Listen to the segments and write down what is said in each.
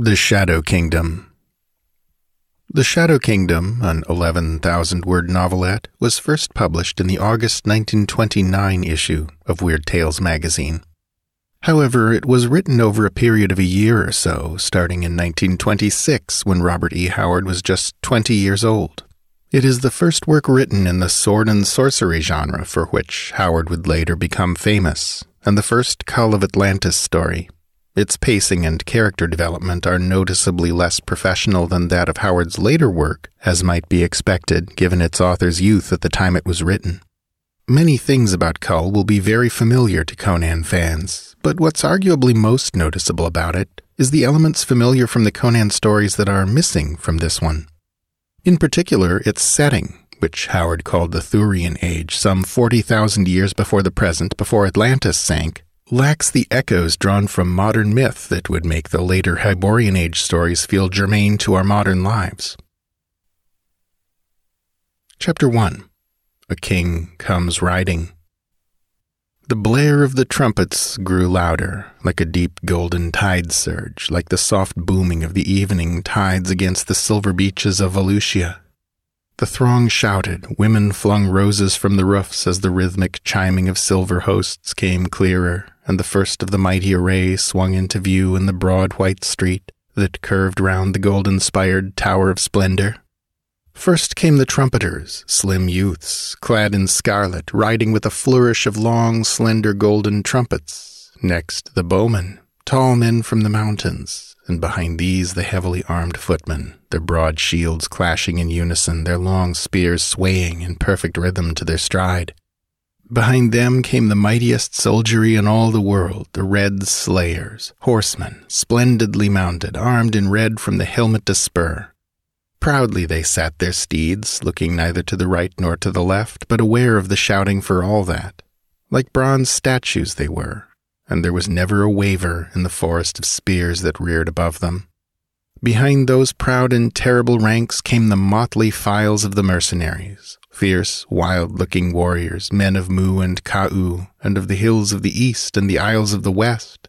The Shadow Kingdom. The Shadow Kingdom, an 11,000 word novelette, was first published in the August 1929 issue of Weird Tales magazine. However, it was written over a period of a year or so, starting in 1926 when Robert E. Howard was just 20 years old. It is the first work written in the sword and sorcery genre for which Howard would later become famous, and the first Kull of Atlantis story. Its pacing and character development are noticeably less professional than that of Howard's later work, as might be expected given its author's youth at the time it was written. Many things about Kull will be very familiar to Conan fans, but what's arguably most noticeable about it is the elements familiar from the Conan stories that are missing from this one. In particular, its setting, which Howard called the Thurian Age, some 40,000 years before the present, before Atlantis sank, lacks the echoes drawn from modern myth that would make the later Hyborian Age stories feel germane to our modern lives. Chapter 1 A King Comes Riding. The blare of the trumpets grew louder, like a deep golden tide surge, like the soft booming of the evening tides against the silver beaches of Valusia. The throng shouted, women flung roses from the roofs as the rhythmic chiming of silver hosts came clearer, and the first of the mighty array swung into view in the broad white street that curved round the golden spired Tower of Splendor. First came the trumpeters, slim youths, clad in scarlet, riding with a flourish of long, slender golden trumpets. Next, the bowmen, tall men from the mountains, and behind these the heavily armed footmen, their broad shields clashing in unison, their long spears swaying in perfect rhythm to their stride. Behind them came the mightiest soldiery in all the world, the red slayers, horsemen, splendidly mounted, armed in red from the helmet to spur. Proudly they sat their steeds, looking neither to the right nor to the left, but aware of the shouting for all that. Like bronze statues they were, and there was never a waver in the forest of spears that reared above them. Behind those proud and terrible ranks came the motley files of the mercenaries, fierce, wild looking warriors, men of Mu and Kau, and of the hills of the east and the isles of the west.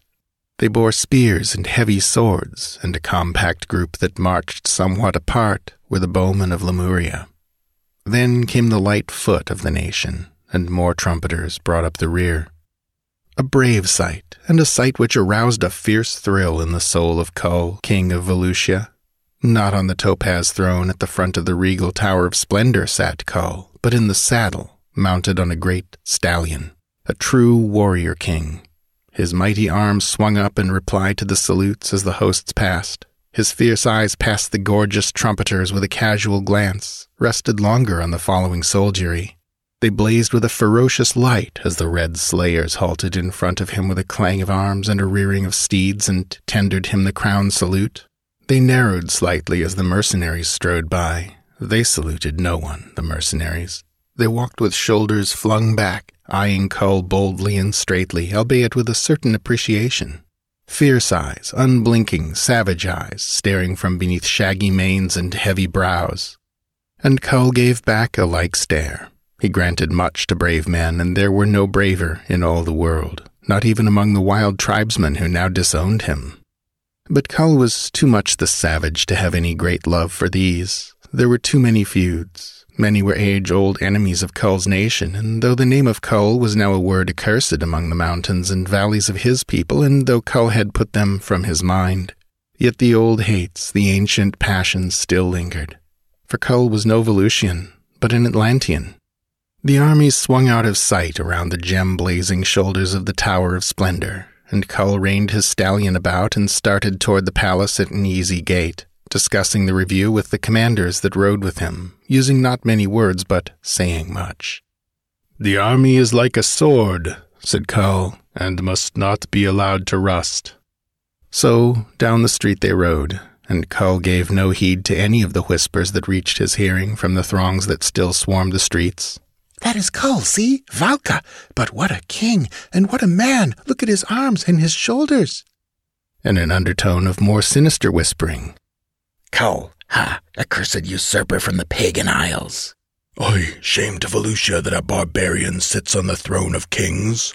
They bore spears and heavy swords, and a compact group that marched somewhat apart were the bowmen of Lemuria. Then came the light foot of the nation, and more trumpeters brought up the rear. A brave sight, and a sight which aroused a fierce thrill in the soul of Kull, king of Valusia, not on the topaz throne at the front of the regal tower of splendor sat Kull, but in the saddle, mounted on a great stallion, a true warrior king. His mighty arms swung up in reply to the salutes as the hosts passed. His fierce eyes passed the gorgeous trumpeters with a casual glance, rested longer on the following soldiery. They blazed with a ferocious light as the red slayers halted in front of him with a clang of arms and a rearing of steeds and tendered him the crown salute. They narrowed slightly as the mercenaries strode by. They saluted no one, the mercenaries. They walked with shoulders flung back, eyeing Kull boldly and straightly, albeit with a certain appreciation. Fierce eyes, unblinking, savage eyes, staring from beneath shaggy manes and heavy brows. And Kull gave back a like stare. He granted much to brave men, and there were no braver in all the world, not even among the wild tribesmen who now disowned him. But Kull was too much the savage to have any great love for these. There were too many feuds. Many were age old enemies of Kull's nation, and though the name of Kull was now a word accursed among the mountains and valleys of his people, and though Kull had put them from his mind, yet the old hates, the ancient passions still lingered. For Kull was no Valusian, but an Atlantean. The armies swung out of sight around the gem blazing shoulders of the Tower of Splendor, and Kull reined his stallion about and started toward the palace at an easy gait, discussing the review with the commanders that rode with him, using not many words but saying much. The army is like a sword, said Kull, and must not be allowed to rust. So down the street they rode, and Kull gave no heed to any of the whispers that reached his hearing from the throngs that still swarmed the streets. That is Kull, see? Valka. But what a king, and what a man! Look at his arms and his shoulders. And an undertone of more sinister whispering. Kull, ha, accursed usurper from the pagan isles. Aye, shame to Valusia that a barbarian sits on the throne of kings.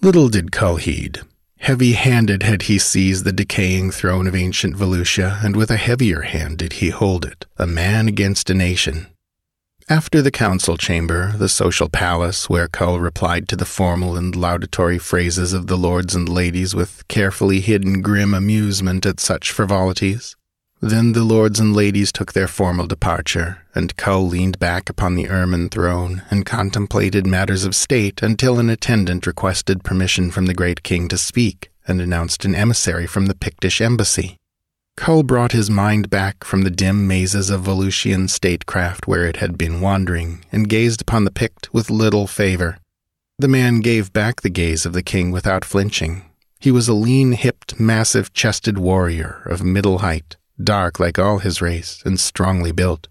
Little did Kull heed. Heavy handed had he seized the decaying throne of ancient Valusia, and with a heavier hand did he hold it, a man against a nation. After the council chamber, the social palace, where Kull replied to the formal and laudatory phrases of the lords and ladies with carefully hidden grim amusement at such frivolities, then the lords and ladies took their formal departure, and Kull leaned back upon the ermine throne and contemplated matters of state until an attendant requested permission from the great king to speak and announced an emissary from the Pictish embassy. Kull brought his mind back from the dim mazes of Valusian statecraft where it had been wandering and gazed upon the Pict with little favor. The man gave back the gaze of the king without flinching. He was a lean hipped, massive chested warrior of middle height dark like all his race, and strongly built.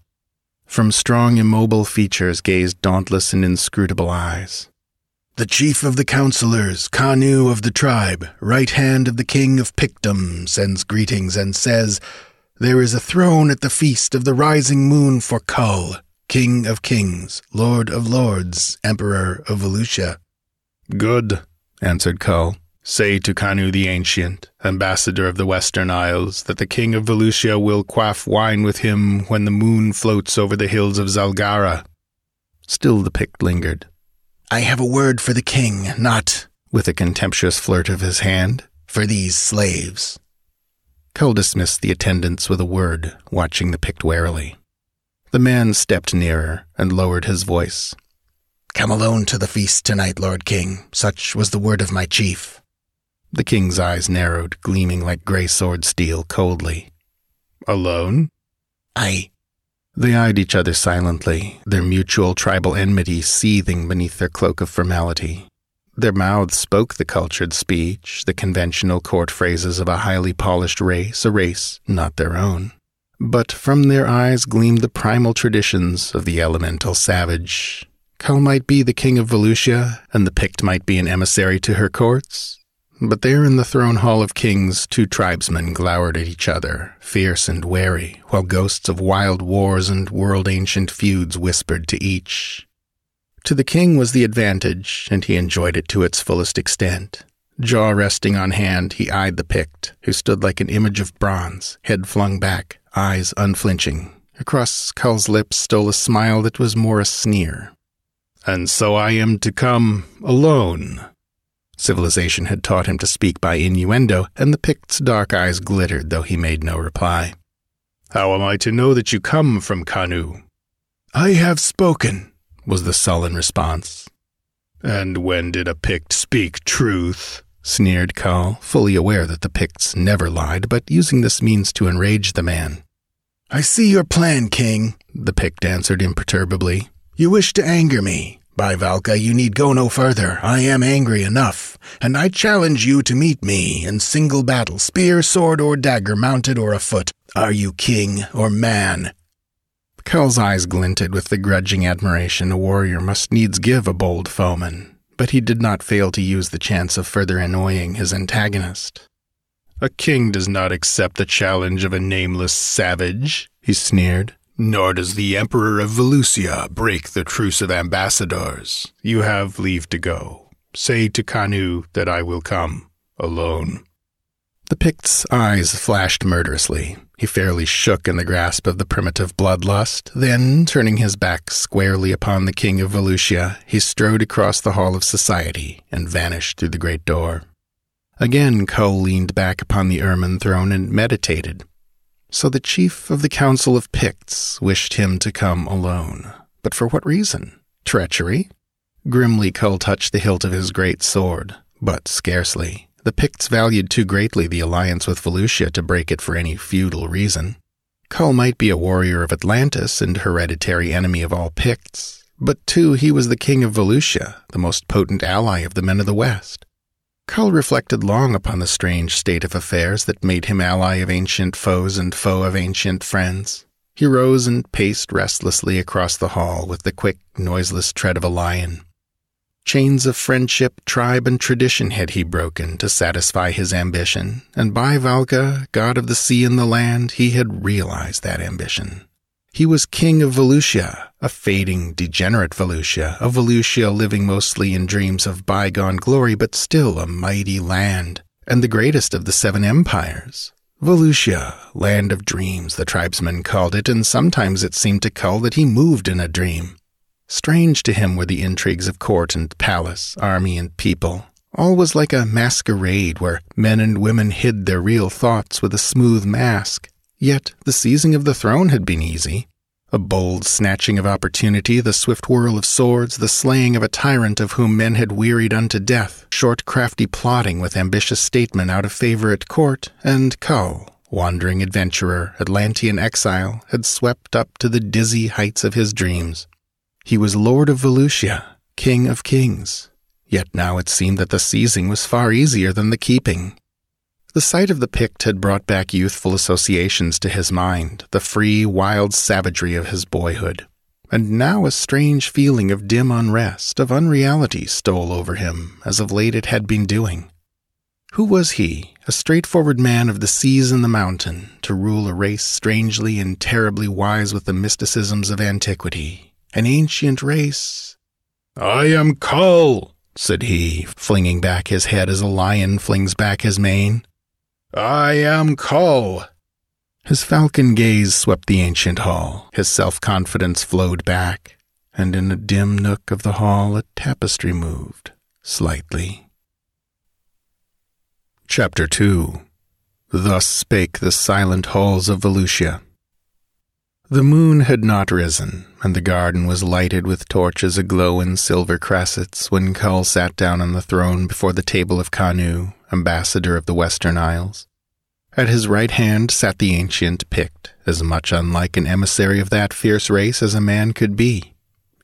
From strong, immobile features gazed dauntless and inscrutable eyes. The chief of the counselors, Kanu of the tribe, right hand of the king of Pictdom, sends greetings and says, There is a throne at the feast of the rising moon for Kull, king of kings, lord of lords, emperor of Valusia. Good, answered Kull. Say to Kanu the Ancient, ambassador of the Western Isles, that the king of Valusia will quaff wine with him when the moon floats over the hills of Zalgara. Still the Pict lingered. I have a word for the king, not, with a contemptuous flirt of his hand, for these slaves. Kull dismissed the attendants with a word, watching the Pict warily. The man stepped nearer and lowered his voice. Come alone to the feast tonight, Lord King. Such was the word of my chief. The king's eyes narrowed, gleaming like gray sword steel coldly. Alone? I. They eyed each other silently, their mutual tribal enmity seething beneath their cloak of formality. Their mouths spoke the cultured speech, the conventional court phrases of a highly polished race, a race not their own. But from their eyes gleamed the primal traditions of the elemental savage. Kull might be the king of Valusia, and the Pict might be an emissary to her courts, but there in the throne hall of kings, two tribesmen glowered at each other, fierce and wary, while ghosts of wild wars and world ancient feuds whispered to each. To the king was the advantage, and he enjoyed it to its fullest extent. Jaw resting on hand, he eyed the Pict, who stood like an image of bronze, head flung back, eyes unflinching. Across Kull's lips stole a smile that was more a sneer. And so I am to come alone, Civilization had taught him to speak by innuendo, and the Pict's dark eyes glittered, though he made no reply. How am I to know that you come from Kanu? I have spoken, was the sullen response. And when did a Pict speak truth? sneered Kull, fully aware that the Picts never lied, but using this means to enrage the man. I see your plan, King, the Pict answered imperturbably. You wish to anger me. By Valka, you need go no further. I am angry enough, and I challenge you to meet me in single battle, spear, sword, or dagger, mounted or afoot. Are you king or man? Kull's eyes glinted with the grudging admiration a warrior must needs give a bold foeman, but he did not fail to use the chance of further annoying his antagonist. A king does not accept the challenge of a nameless savage, he sneered. Nor does the Emperor of Valusia break the truce of ambassadors. You have leave to go. Say to Kanu that I will come, alone. The Pict's eyes flashed murderously. He fairly shook in the grasp of the primitive bloodlust. Then, turning his back squarely upon the King of Volusia, he strode across the hall of society and vanished through the great door. Again, Kull leaned back upon the ermine throne and meditated. So the chief of the Council of Picts wished him to come alone. But for what reason? Treachery? Grimly Kull touched the hilt of his great sword, but scarcely. The Picts valued too greatly the alliance with Valusia to break it for any feudal reason. Kull might be a warrior of Atlantis and hereditary enemy of all Picts, but too he was the king of Valusia, the most potent ally of the men of the West. Kull reflected long upon the strange state of affairs that made him ally of ancient foes and foe of ancient friends. He rose and paced restlessly across the hall with the quick, noiseless tread of a lion. Chains of friendship, tribe, and tradition had he broken to satisfy his ambition, and by Valka, god of the sea and the land, he had realized that ambition. He was king of Valusia, a fading, degenerate Valusia, a Valusia living mostly in dreams of bygone glory, but still a mighty land, and the greatest of the seven empires. Valusia, land of dreams, the tribesmen called it, and sometimes it seemed to Kull that he moved in a dream. Strange to him were the intrigues of court and palace, army and people. All was like a masquerade where men and women hid their real thoughts with a smooth mask. Yet the seizing of the throne had been easy. A bold snatching of opportunity, the swift whirl of swords, the slaying of a tyrant of whom men had wearied unto death, short crafty plotting with ambitious statesmen out of favor at court, and Kull, wandering adventurer, Atlantean exile, had swept up to the dizzy heights of his dreams. He was Lord of Valusia, King of Kings. Yet now it seemed that the seizing was far easier than the keeping. The sight of the Pict had brought back youthful associations to his mind, the free, wild savagery of his boyhood. And now a strange feeling of dim unrest, of unreality, stole over him, as of late it had been doing. Who was he, a straightforward man of the seas and the mountain, to rule a race strangely and terribly wise with the mysticisms of antiquity, an ancient race. I am Kull, said he, flinging back his head as a lion flings back his mane. I am Kull. His falcon gaze swept the ancient hall, his self confidence flowed back, and in a dim nook of the hall a tapestry moved, slightly. Chapter 2 Thus spake the silent halls of Valusia. The moon had not risen, and the garden was lighted with torches aglow in silver cressets when Kull sat down on the throne before the table of Kanu, ambassador of the Western Isles. At his right hand sat the ancient Pict, as much unlike an emissary of that fierce race as a man could be.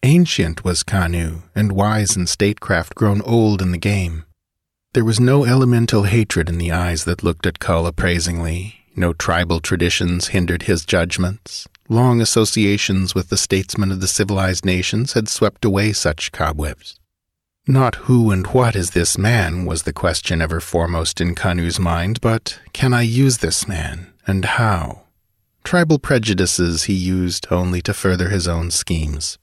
Ancient was Kanu, and wise in statecraft grown old in the game. There was no elemental hatred in the eyes that looked at Kull appraisingly, no tribal traditions hindered his judgments, Long associations with the statesmen of the civilized nations had swept away such cobwebs. Not who and what is this man was the question ever foremost in Kanu's mind, but can I use this man, and how? Tribal prejudices he used only to further his own schemes.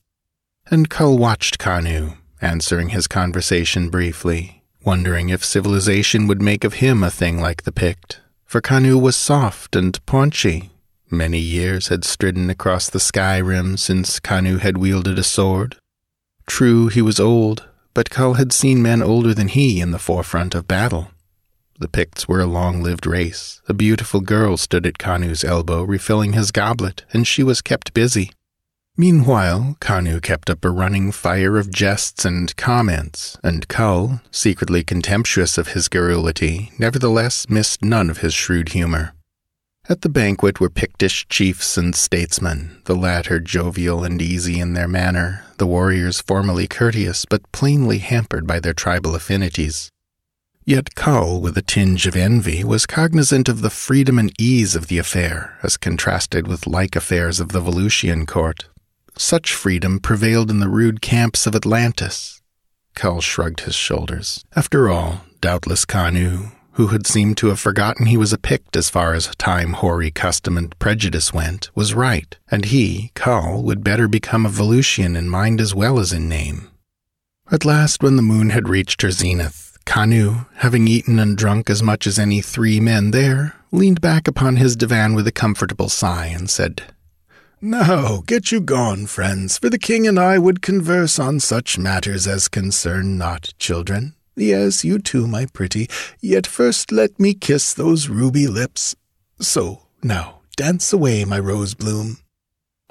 And Kull watched Kanu, answering his conversation briefly, wondering if civilization would make of him a thing like the Pict, for Kanu was soft and paunchy, Many years had stridden across the sky rim since Kanu had wielded a sword. True, he was old, but Kull had seen men older than he in the forefront of battle. The Picts were a long lived race. A beautiful girl stood at Kanu's elbow refilling his goblet, and she was kept busy. Meanwhile, Kanu kept up a running fire of jests and comments, and Kull, secretly contemptuous of his garrulity, nevertheless missed none of his shrewd humor. At the banquet were Pictish chiefs and statesmen, the latter jovial and easy in their manner, the warriors formally courteous but plainly hampered by their tribal affinities. Yet Kull, with a tinge of envy, was cognizant of the freedom and ease of the affair, as contrasted with like affairs of the Valusian court. Such freedom prevailed in the rude camps of Atlantis. Kull shrugged his shoulders. After all, doubtless Kanu, who had seemed to have forgotten he was a Pict as far as time, hoary custom, and prejudice went, was right, and he, Kull, would better become a Valusian in mind as well as in name. At last, when the moon had reached her zenith, Kanu, having eaten and drunk as much as any three men there, leaned back upon his divan with a comfortable sigh and said, Now get you gone, friends, for the king and I would converse on such matters as concern not children. Yes, you too, my pretty. Yet first let me kiss those ruby lips. So, now, dance away, my rose bloom.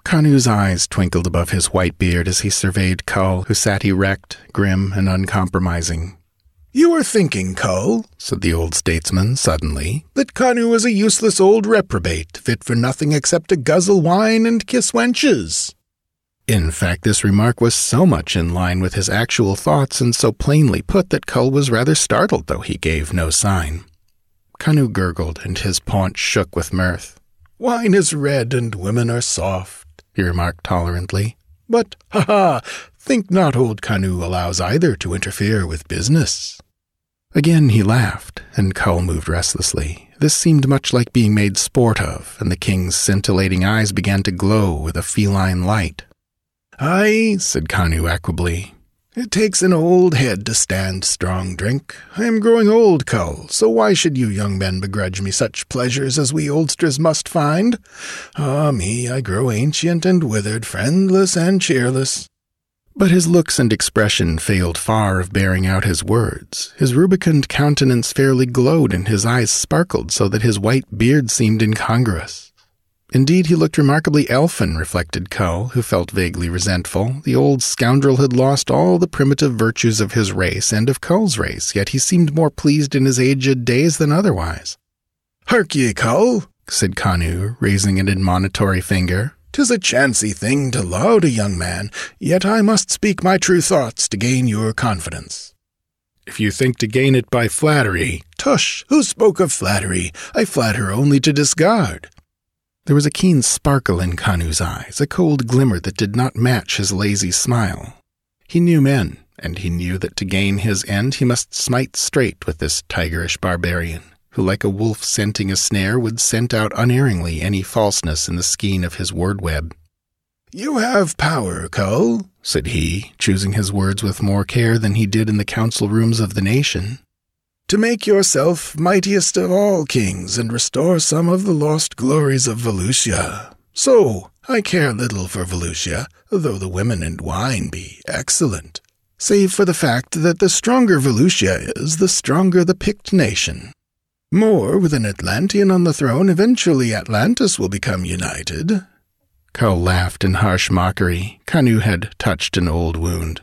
Kanu's eyes twinkled above his white beard as he surveyed Kull, who sat erect, grim, and uncompromising. You are thinking, Kull, said the old statesman suddenly, that Kanu is a useless old reprobate, fit for nothing except to guzzle wine and kiss wenches. In fact, this remark was so much in line with his actual thoughts and so plainly put that Kull was rather startled, though he gave no sign. Kanu gurgled, and his paunch shook with mirth. Wine is red and women are soft, he remarked tolerantly. But, ha ha, think not old Kanu allows either to interfere with business. Again he laughed, and Kull moved restlessly. This seemed much like being made sport of, and the king's scintillating eyes began to glow with a feline light. Ay, said Kanu equably. It takes an old head to stand strong drink. I am growing old, Kull, so why should you young men begrudge me such pleasures as we oldsters must find? Ah me, I grow ancient and withered, friendless and cheerless. But his looks and expression failed far of bearing out his words. His rubicund countenance fairly glowed, and his eyes sparkled so that his white beard seemed incongruous. Indeed, he looked remarkably elfin, reflected Kull, who felt vaguely resentful. The old scoundrel had lost all the primitive virtues of his race and of Kull's race, yet he seemed more pleased in his aged days than otherwise. Hark ye, Kull, said Kanu, raising an admonitory finger. "'Tis a chancy thing to laud a young man, yet I must speak my true thoughts to gain your confidence. If you think to gain it by flattery. Tush, who spoke of flattery? I flatter only to discard. There was a keen sparkle in Kanu's eyes, a cold glimmer that did not match his lazy smile. He knew men, and he knew that to gain his end he must smite straight with this tigerish barbarian, who like a wolf scenting a snare would scent out unerringly any falseness in the skein of his word web. You have power, Kull, said he, choosing his words with more care than he did in the council rooms of the nation to make yourself mightiest of all kings and restore some of the lost glories of Valusia. So, I care little for Valusia, though the women and wine be excellent, save for the fact that the stronger Valusia is, the stronger the Pict nation. More, with an Atlantean on the throne, eventually Atlantis will become united. Kull laughed in harsh mockery. Kanu had touched an old wound.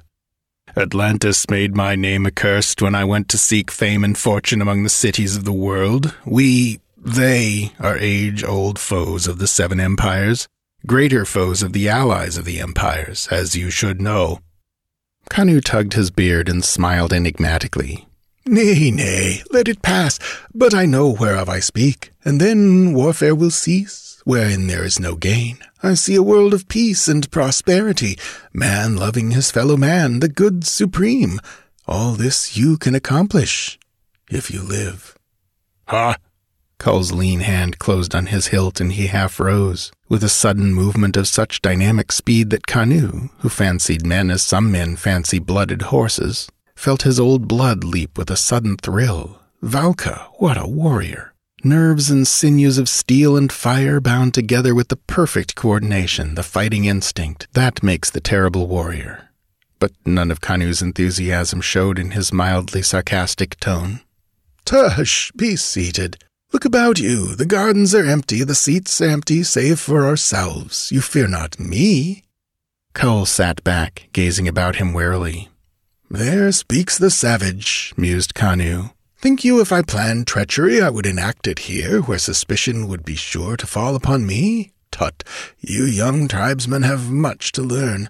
Atlantis made my name accursed when I went to seek fame and fortune among the cities of the world. We, they, are age old foes of the Seven Empires, greater foes of the allies of the empires, as you should know. Kanu tugged his beard and smiled enigmatically. Nay, nay, let it pass, but I know whereof I speak, and then warfare will cease wherein there is no gain. I see a world of peace and prosperity, man loving his fellow man, the good supreme. All this you can accomplish, if you live. Huh? Kull's lean hand closed on his hilt and he half rose, with a sudden movement of such dynamic speed that Kanu, who fancied men as some men fancy blooded horses, felt his old blood leap with a sudden thrill. Valka, what a warrior! Nerves and sinews of steel and fire bound together with the perfect coordination, the fighting instinct, that makes the terrible warrior. But none of Kanu's enthusiasm showed in his mildly sarcastic tone. Tush, be seated. Look about you. The gardens are empty, the seats empty, save for ourselves. You fear not me. Kull sat back, gazing about him warily. There speaks the savage, mused Kanu. Think you if I planned treachery I would enact it here, where suspicion would be sure to fall upon me? Tut, you young tribesmen have much to learn.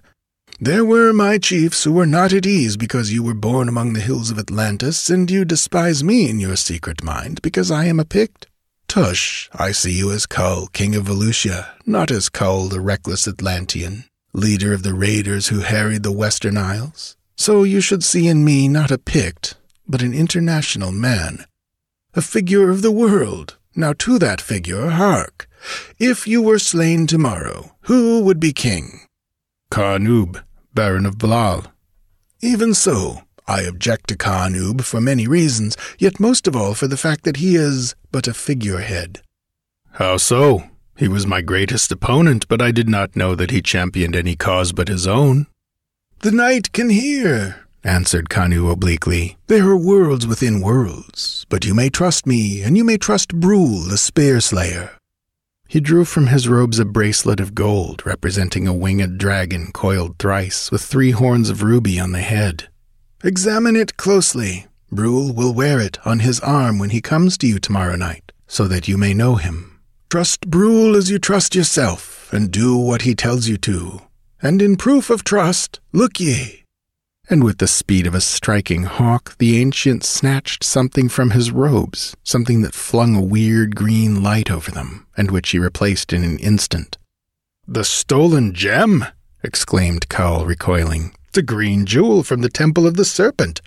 There were my chiefs who were not at ease because you were born among the hills of Atlantis, and you despise me in your secret mind because I am a Pict. Tush, I see you as Kull, king of Valusia, not as Kull, the reckless Atlantean, leader of the raiders who harried the Western Isles. So you should see in me not a Pict, but an international man, a figure of the world. Now to that figure hark. If you were slain tomorrow, who would be king? Karnub, Baron of Blaal. Even so, I object to Karnub for many reasons, yet most of all for the fact that he is but a figurehead. How so? He was my greatest opponent, but I did not know that he championed any cause but his own. The night can hear, answered Kanu obliquely. There are worlds within worlds, but you may trust me, and you may trust Brule, the spear slayer. He drew from his robes a bracelet of gold representing a winged dragon coiled thrice, with three horns of ruby on the head. Examine it closely. Brule will wear it on his arm when he comes to you tomorrow night, so that you may know him. Trust Brule as you trust yourself, and do what he tells you to. And in proof of trust, look ye, and with the speed of a striking hawk, the ancient snatched something from his robes, something that flung a weird green light over them, and which he replaced in an instant. The stolen gem! exclaimed Kull, recoiling. The green jewel from the Temple of the Serpent.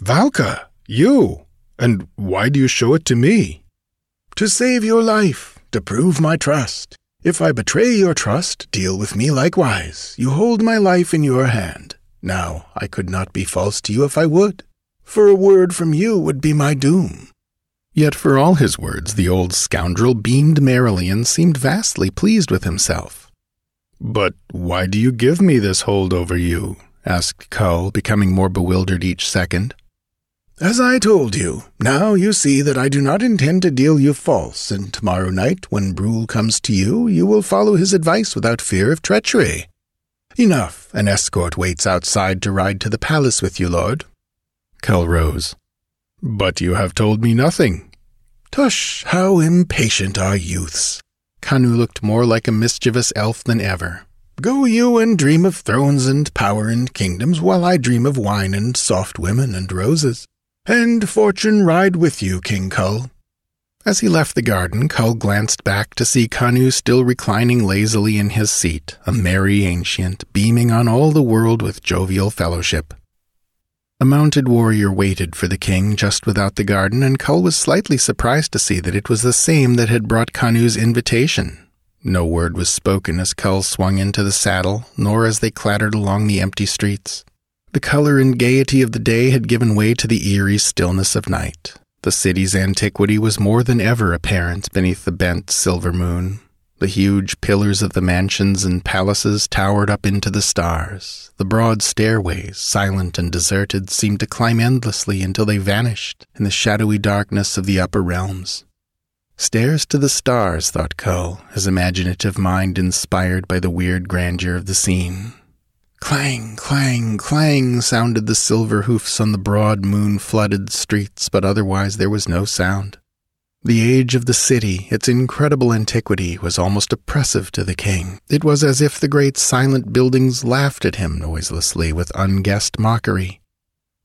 Valka, you! And why do you show it to me? To save your life, to prove my trust. If I betray your trust, deal with me likewise. You hold my life in your hand. Now, I could not be false to you if I would, for a word from you would be my doom. Yet for all his words, the old scoundrel beamed merrily and seemed vastly pleased with himself. But why do you give me this hold over you? asked Kull, becoming more bewildered each second. As I told you, now you see that I do not intend to deal you false, and tomorrow night, when Brule comes to you, you will follow his advice without fear of treachery. Enough, an escort waits outside to ride to the palace with you, lord. Kull rose. But you have told me nothing. Tush, how impatient are youths. Kanu looked more like a mischievous elf than ever. Go you and dream of thrones and power and kingdoms, while I dream of wine and soft women and roses. And fortune ride with you, King Kull. As he left the garden, Kull glanced back to see Kanu still reclining lazily in his seat, a merry ancient, beaming on all the world with jovial fellowship. A mounted warrior waited for the king just without the garden, and Kull was slightly surprised to see that it was the same that had brought Kanu's invitation. No word was spoken as Kull swung into the saddle, nor as they clattered along the empty streets. The color and gaiety of the day had given way to the eerie stillness of night. The city's antiquity was more than ever apparent beneath the bent silver moon. The huge pillars of the mansions and palaces towered up into the stars. The broad stairways, silent and deserted, seemed to climb endlessly until they vanished in the shadowy darkness of the upper realms. Stairs to the stars, thought Kull, his imaginative mind inspired by the weird grandeur of the scene. Clang, clang, clang sounded the silver hoofs on the broad moon flooded streets, but otherwise there was no sound. The age of the city, its incredible antiquity, was almost oppressive to the king. It was as if the great silent buildings laughed at him noiselessly with unguessed mockery.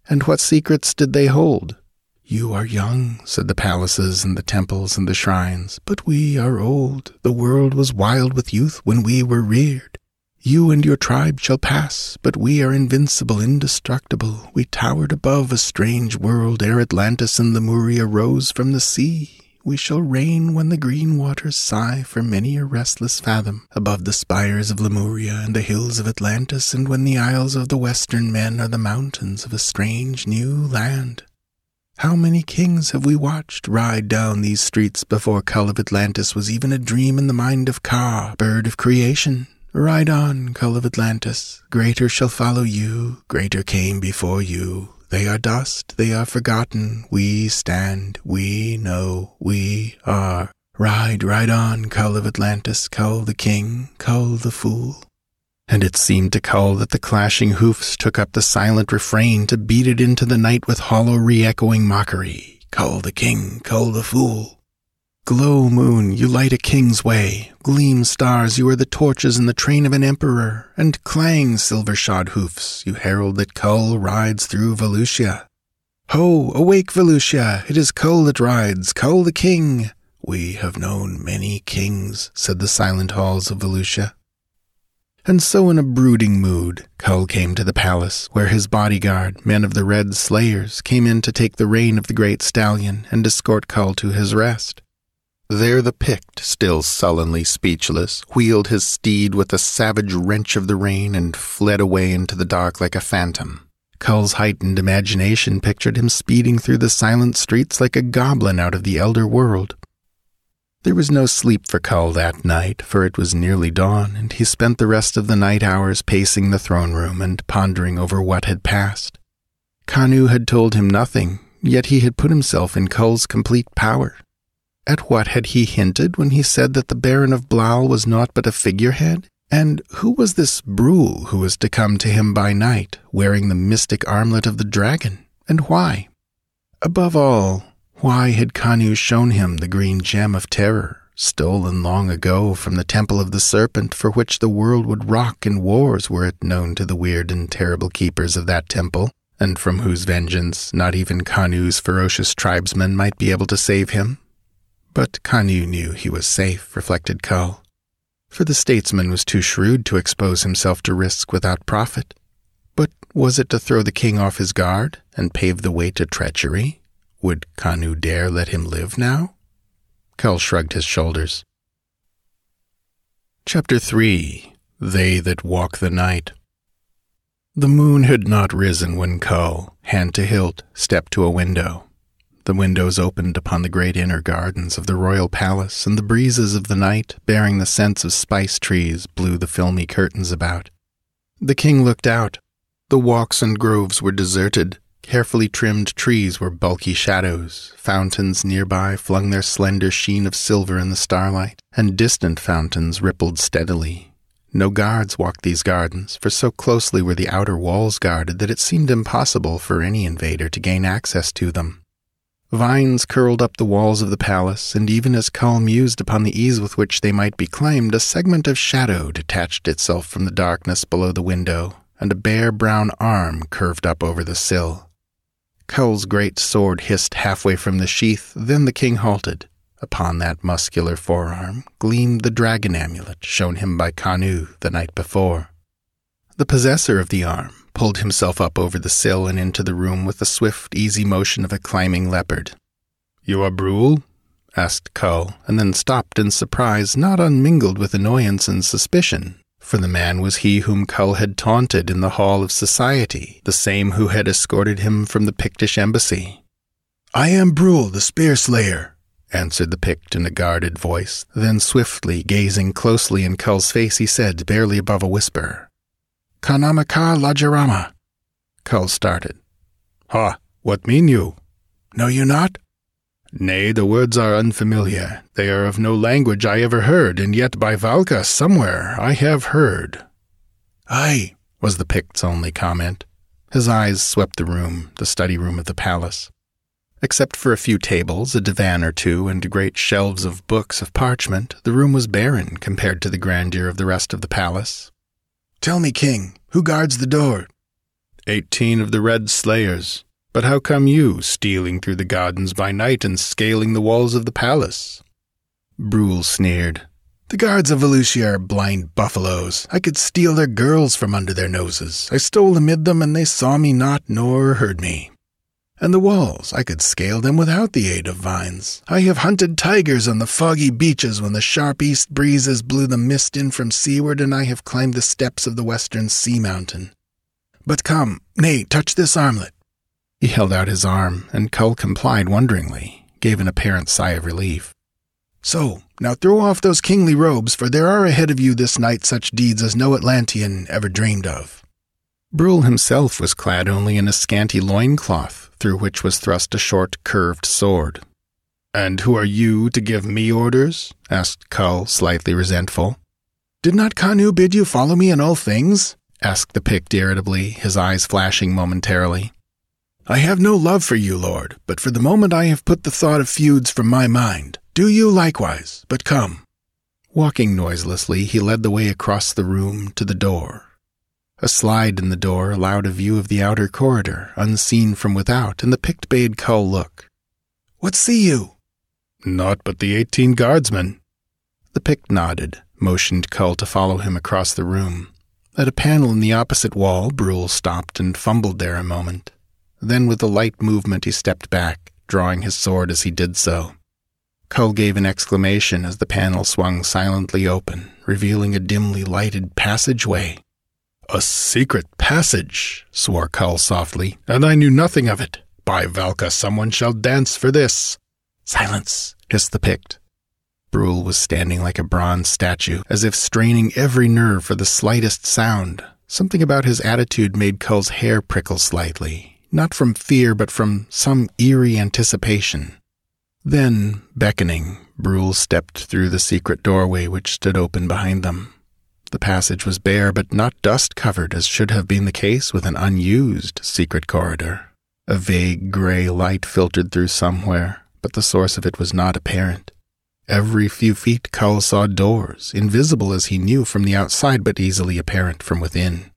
And what secrets did they hold? You are young, said the palaces and the temples and the shrines, but we are old. The world was wild with youth when we were reared. You and your tribe shall pass, but we are invincible, indestructible. We towered above a strange world ere Atlantis and Lemuria rose from the sea. We shall reign when the green waters sigh for many a restless fathom above the spires of Lemuria and the hills of Atlantis, and when the isles of the western men are the mountains of a strange new land. How many kings have we watched ride down these streets before Kull of Atlantis was even a dream in the mind of Ka, bird of creation? Ride on, Kull of Atlantis. Greater shall follow you, greater came before you. They are dust, they are forgotten. We stand, we know, we are. Ride, ride on, Kull of Atlantis, Kull the king, Kull the fool. And it seemed to Kull that the clashing hoofs took up the silent refrain to beat it into the night with hollow re echoing mockery. Kull the king, Kull the fool. Glow, moon, you light a king's way. Gleam, stars, you are the torches in the train of an emperor. And clang, silver shod hoofs, you herald that Kull rides through Valusia. Ho, awake, Valusia! It is Kull that rides, Kull the king! We have known many kings, said the silent halls of Valusia. And so, in a brooding mood, Kull came to the palace, where his bodyguard, men of the Red Slayers, came in to take the rein of the great stallion and escort Kull to his rest. There the Pict, still sullenly speechless, wheeled his steed with a savage wrench of the rein and fled away into the dark like a phantom. Kull's heightened imagination pictured him speeding through the silent streets like a goblin out of the elder world. There was no sleep for Kull that night, for it was nearly dawn, and he spent the rest of the night hours pacing the throne room and pondering over what had passed. Kanu had told him nothing, yet he had put himself in Kull's complete power. At what had he hinted when he said that the Baron of Blaal was naught but a figurehead? And who was this Brule who was to come to him by night, wearing the mystic armlet of the dragon? And why? Above all, why had Kanu shown him the green gem of terror, stolen long ago from the Temple of the Serpent, for which the world would rock in wars were it known to the weird and terrible keepers of that temple, and from whose vengeance not even Kanu's ferocious tribesmen might be able to save him? But Kanu knew he was safe, reflected Kull, for the statesman was too shrewd to expose himself to risk without profit. But was it to throw the king off his guard and pave the way to treachery? Would Kanu dare let him live now? Kull shrugged his shoulders. Chapter 3 They That Walk the Night The moon had not risen when Kull, hand to hilt, stepped to a window. The windows opened upon the great inner gardens of the royal palace, and the breezes of the night, bearing the scents of spice trees, blew the filmy curtains about. The king looked out. The walks and groves were deserted. Carefully trimmed trees were bulky shadows. Fountains nearby flung their slender sheen of silver in the starlight, and distant fountains rippled steadily. No guards walked these gardens, for so closely were the outer walls guarded that it seemed impossible for any invader to gain access to them. Vines curled up the walls of the palace, and even as Kull mused upon the ease with which they might be climbed, a segment of shadow detached itself from the darkness below the window, and a bare brown arm curved up over the sill. Kull's great sword hissed halfway from the sheath, then the king halted. Upon that muscular forearm gleamed the dragon amulet shown him by Kanu the night before. The possessor of the arm pulled himself up over the sill and into the room with the swift, easy motion of a climbing leopard. You are Brule? asked Kull, and then stopped in surprise not unmingled with annoyance and suspicion, for the man was he whom Kull had taunted in the hall of society, the same who had escorted him from the Pictish embassy. I am Brule, the spear slayer, answered the Pict in a guarded voice. Then swiftly, gazing closely in Kull's face, he said, barely above a whisper, Kanamaka Lajarama. Kull started. Ha, what mean you? Know you not? Nay, the words are unfamiliar. They are of no language I ever heard, and yet by Valka somewhere I have heard. Aye, was the Pict's only comment. His eyes swept the room, the study room of the palace. Except for a few tables, a divan or two, and great shelves of books of parchment, the room was barren compared to the grandeur of the rest of the palace. Tell me, King, who guards the door? Eighteen of the Red Slayers. But how come you stealing through the gardens by night and scaling the walls of the palace? Brule sneered. The guards of Valusia are blind buffaloes. I could steal their girls from under their noses. I stole amid them, and they saw me not nor heard me. And the walls, I could scale them without the aid of vines. I have hunted tigers on the foggy beaches when the sharp east breezes blew the mist in from seaward, and I have climbed the steps of the western sea mountain. But come, nay, touch this armlet. He held out his arm, and Kull complied wonderingly, gave an apparent sigh of relief. So, now throw off those kingly robes, for there are ahead of you this night such deeds as no Atlantean ever dreamed of. Brule himself was clad only in a scanty loincloth, through which was thrust a short, curved sword. And who are you to give me orders? asked Kull, slightly resentful. Did not Kanu bid you follow me in all things? asked the Pict irritably, his eyes flashing momentarily. I have no love for you, Lord, but for the moment I have put the thought of feuds from my mind. Do you likewise, but come. Walking noiselessly, he led the way across the room to the door. A slide in the door allowed a view of the outer corridor, unseen from without, and the Pict bade Kull look. What see you? Naught but the eighteen guardsmen. The Pict nodded, motioned Kull to follow him across the room. At a panel in the opposite wall, Brule stopped and fumbled there a moment. Then, with a light movement, he stepped back, drawing his sword as he did so. Kull gave an exclamation as the panel swung silently open, revealing a dimly lighted passageway. A secret passage, swore Kull softly, and I knew nothing of it. By Valka, someone shall dance for this. Silence, hissed the Pict. Brule was standing like a bronze statue, as if straining every nerve for the slightest sound. Something about his attitude made Kull's hair prickle slightly, not from fear, but from some eerie anticipation. Then, beckoning, Brule stepped through the secret doorway which stood open behind them. The passage was bare, but not dust covered, as should have been the case with an unused secret corridor. A vague gray light filtered through somewhere, but the source of it was not apparent. Every few feet, Kull saw doors, invisible as he knew from the outside, but easily apparent from within.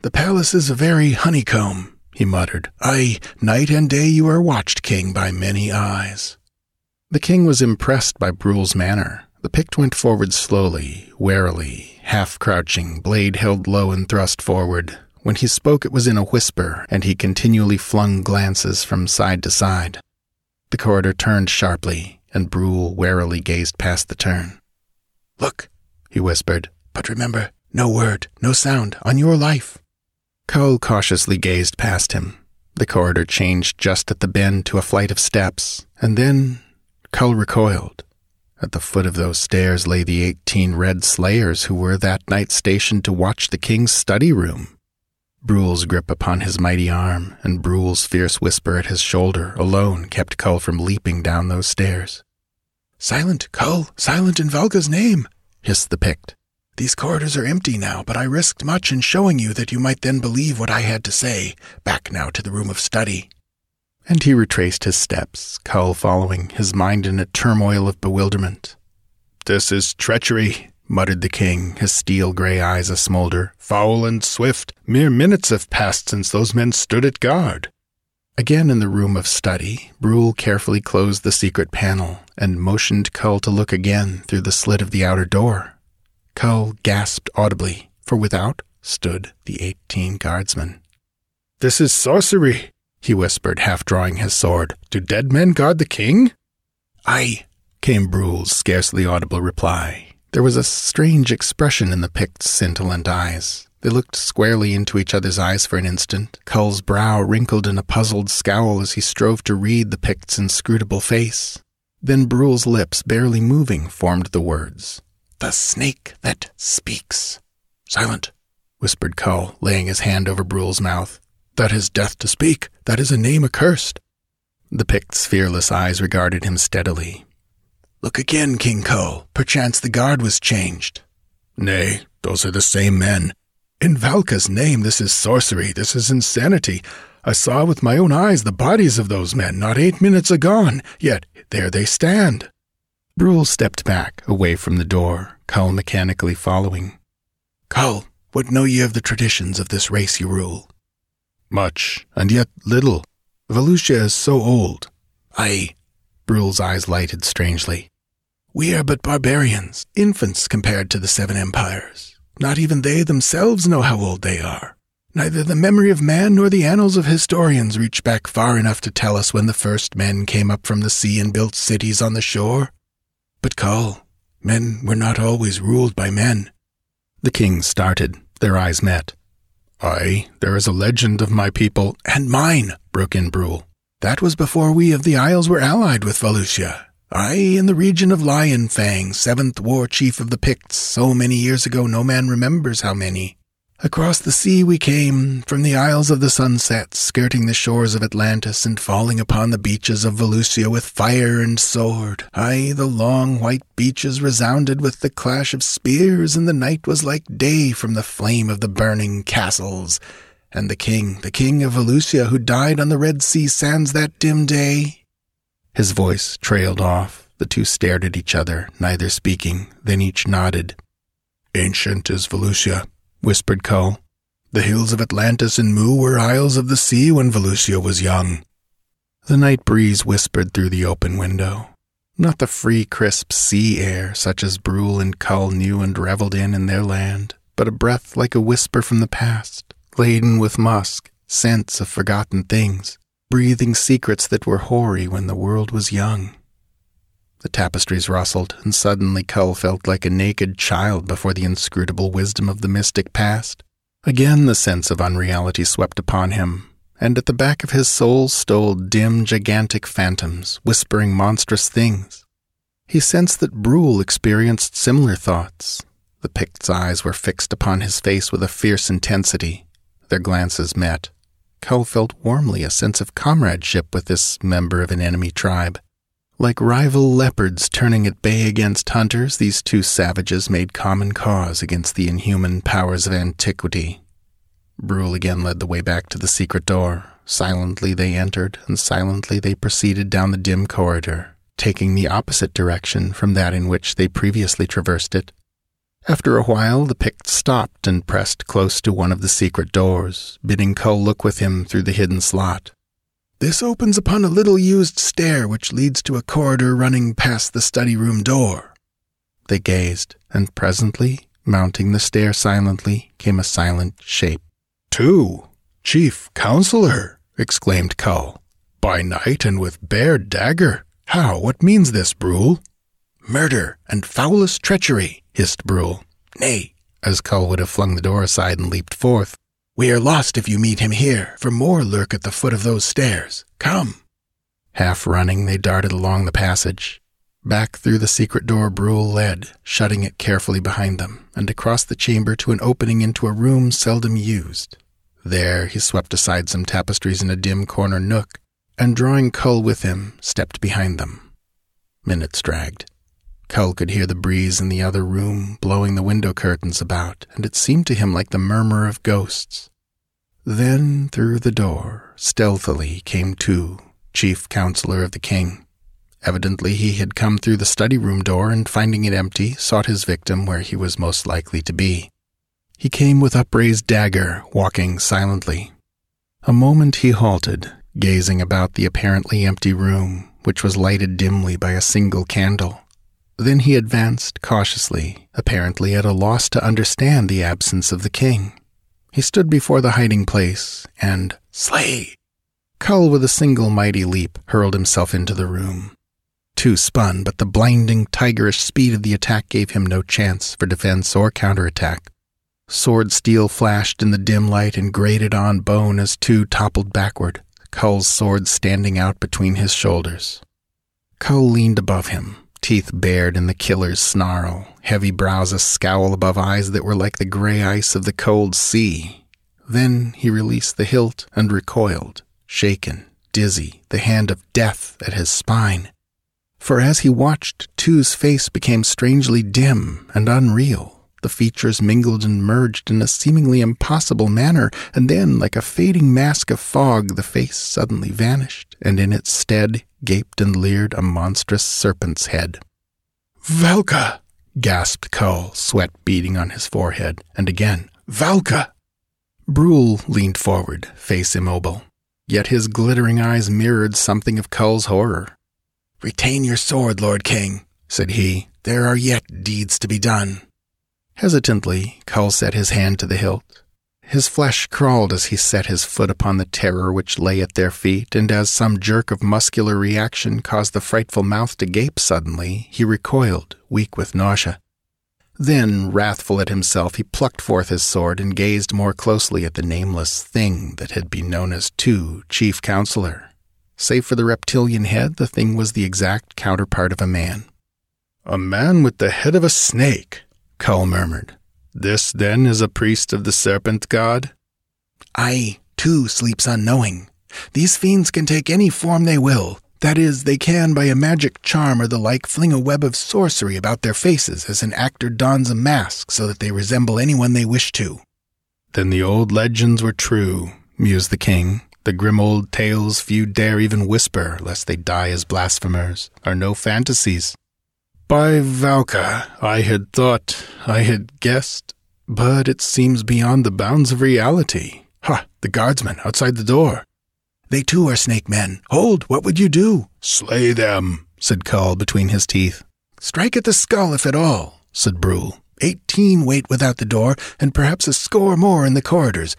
The palace is a very honeycomb, he muttered. Aye, night and day you are watched, king, by many eyes. The king was impressed by Brule's manner. The Pict went forward slowly, warily, half crouching, blade held low and thrust forward. When he spoke, it was in a whisper, and he continually flung glances from side to side. The corridor turned sharply, and Brule warily gazed past the turn. Look, he whispered, but remember, no word, no sound, on your life. Kull cautiously gazed past him. The corridor changed just at the bend to a flight of steps, and then Kull recoiled. At the foot of those stairs lay the eighteen red slayers who were that night stationed to watch the king's study room. Brule's grip upon his mighty arm and Brule's fierce whisper at his shoulder alone kept Kull from leaping down those stairs. Silent, Kull, silent in Valka's name, hissed the Pict. These corridors are empty now, but I risked much in showing you that you might then believe what I had to say. Back now to the room of study. And he retraced his steps, Kull following, his mind in a turmoil of bewilderment. This is treachery, muttered the king, his steel gray eyes a smolder. Foul and swift. Mere minutes have passed since those men stood at guard. Again in the room of study, Brule carefully closed the secret panel and motioned Kull to look again through the slit of the outer door. Kull gasped audibly, for without stood the eighteen guardsmen. This is sorcery, he whispered, half drawing his sword. Do dead men guard the king? Aye, came Brule's scarcely audible reply. There was a strange expression in the Pict's scintillant eyes. They looked squarely into each other's eyes for an instant. Kull's brow wrinkled in a puzzled scowl as he strove to read the Pict's inscrutable face. Then Brule's lips, barely moving, formed the words The snake that speaks. Silent, whispered Kull, laying his hand over Brule's mouth. That is death to speak. That is a name accursed. The Pict's fearless eyes regarded him steadily. Look again, King Kull. Perchance the guard was changed. Nay, those are the same men. In Valka's name, this is sorcery, this is insanity. I saw with my own eyes the bodies of those men not eight minutes agone, yet there they stand. Brule stepped back, away from the door, Kull mechanically following. Kull, what know ye of the traditions of this race you rule? Much, and yet little. Valusia is so old. Aye. Brule's eyes lighted strangely. We are but barbarians, infants compared to the Seven Empires. Not even they themselves know how old they are. Neither the memory of man nor the annals of historians reach back far enough to tell us when the first men came up from the sea and built cities on the shore. But Kull, men were not always ruled by men. The king started. Their eyes met. Aye, there is a legend of my people. And mine, broke in Brule. That was before we of the Isles were allied with Valusia. I, in the region of Lion Fang, seventh war chief of the Picts, so many years ago no man remembers how many. Across the sea we came, from the Isles of the Sunset, skirting the shores of Atlantis and falling upon the beaches of Valusia with fire and sword. Aye, the long white beaches resounded with the clash of spears, and the night was like day from the flame of the burning castles. And the king, the king of Valusia, who died on the Red Sea sands that dim day, his voice trailed off. The two stared at each other, neither speaking. Then each nodded. Ancient is Valusia, whispered Kull. The hills of Atlantis and Mu were isles of the sea when Valusia was young. The night breeze whispered through the open window. Not the free, crisp sea air such as Brule and Kull knew and reveled in in their land, but a breath like a whisper from the past, laden with musk, scents of forgotten things breathing secrets that were hoary when the world was young. The tapestries rustled, and suddenly Kull felt like a naked child before the inscrutable wisdom of the mystic past. Again the sense of unreality swept upon him, and at the back of his soul stole dim, gigantic phantoms, whispering monstrous things. He sensed that Brule experienced similar thoughts. The Pict's eyes were fixed upon his face with a fierce intensity. Their glances met. Kull felt warmly a sense of comradeship with this member of an enemy tribe. Like rival leopards turning at bay against hunters, these two savages made common cause against the inhuman powers of antiquity. Brule again led the way back to the secret door. Silently they entered, and silently they proceeded down the dim corridor, taking the opposite direction from that in which they previously traversed it. After a while, the Pict stopped and pressed close to one of the secret doors, bidding Kull look with him through the hidden slot. This opens upon a little used stair which leads to a corridor running past the study room door. They gazed, and presently, mounting the stair silently, came a silent shape. Tu! Chief Counselor! exclaimed Kull. By night and with bared dagger. How? What means this, Brule? Murder and foulest treachery, hissed Brule. Nay, as Kull would have flung the door aside and leaped forth. We are lost if you meet him here, for more lurk at the foot of those stairs. Come. Half running, they darted along the passage. Back through the secret door Brule led, shutting it carefully behind them, and across the chamber to an opening into a room seldom used. There he swept aside some tapestries in a dim corner nook, and drawing Kull with him, stepped behind them. Minutes dragged. Kull could hear the breeze in the other room blowing the window curtains about, and it seemed to him like the murmur of ghosts. Then through the door, stealthily, came Tu, chief counselor of the king. Evidently, he had come through the study room door and, finding it empty, sought his victim where he was most likely to be. He came with upraised dagger, walking silently. A moment he halted, gazing about the apparently empty room, which was lighted dimly by a single candle. Then he advanced cautiously, apparently at a loss to understand the absence of the king. He stood before the hiding place and, Slay! Kull, with a single mighty leap, hurled himself into the room. Tu spun, but the blinding, tigerish speed of the attack gave him no chance for defense or counterattack. Sword steel flashed in the dim light and grated on bone as Tu toppled backward, Kull's sword standing out between his shoulders. Kull leaned above him, teeth bared in the killer's snarl, heavy brows a scowl above eyes that were like the gray ice of the cold sea. Then he released the hilt and recoiled, shaken, dizzy, the hand of death at his spine. For as he watched, Tu's face became strangely dim and unreal. The features mingled and merged in a seemingly impossible manner, and then, like a fading mask of fog, the face suddenly vanished, and in its stead gaped and leered a monstrous serpent's head. Valka! gasped Kull, sweat beading on his forehead, and again, Valka! Brule leaned forward, face immobile. Yet his glittering eyes mirrored something of Kull's horror. Retain your sword, Lord King, said he. There are yet deeds to be done. Hesitantly, Kull set his hand to the hilt. His flesh crawled as he set his foot upon the terror which lay at their feet, and as some jerk of muscular reaction caused the frightful mouth to gape suddenly, he recoiled, weak with nausea. Then, wrathful at himself, he plucked forth his sword and gazed more closely at the nameless thing that had been known as Tu, chief counselor. Save for the reptilian head, the thing was the exact counterpart of a man. A man with the head of a snake, Kull murmured. This, then, is a priest of the serpent god? Aye, Tu, sleeps unknowing. These fiends can take any form they will. That is, they can, by a magic charm or the like, fling a web of sorcery about their faces as an actor dons a mask so that they resemble anyone they wish to. Then the old legends were true, mused the king. The grim old tales few dare even whisper, lest they die as blasphemers, are no fantasies. By Valka, I had thought, I had guessed, but it seems beyond the bounds of reality. Ha, the guardsmen outside the door. They too are snake men. Hold, what would you do? Slay them, said Kull between his teeth. Strike at the skull if at all, said Brule. Eighteen wait without the door, and perhaps a score more in the corridors.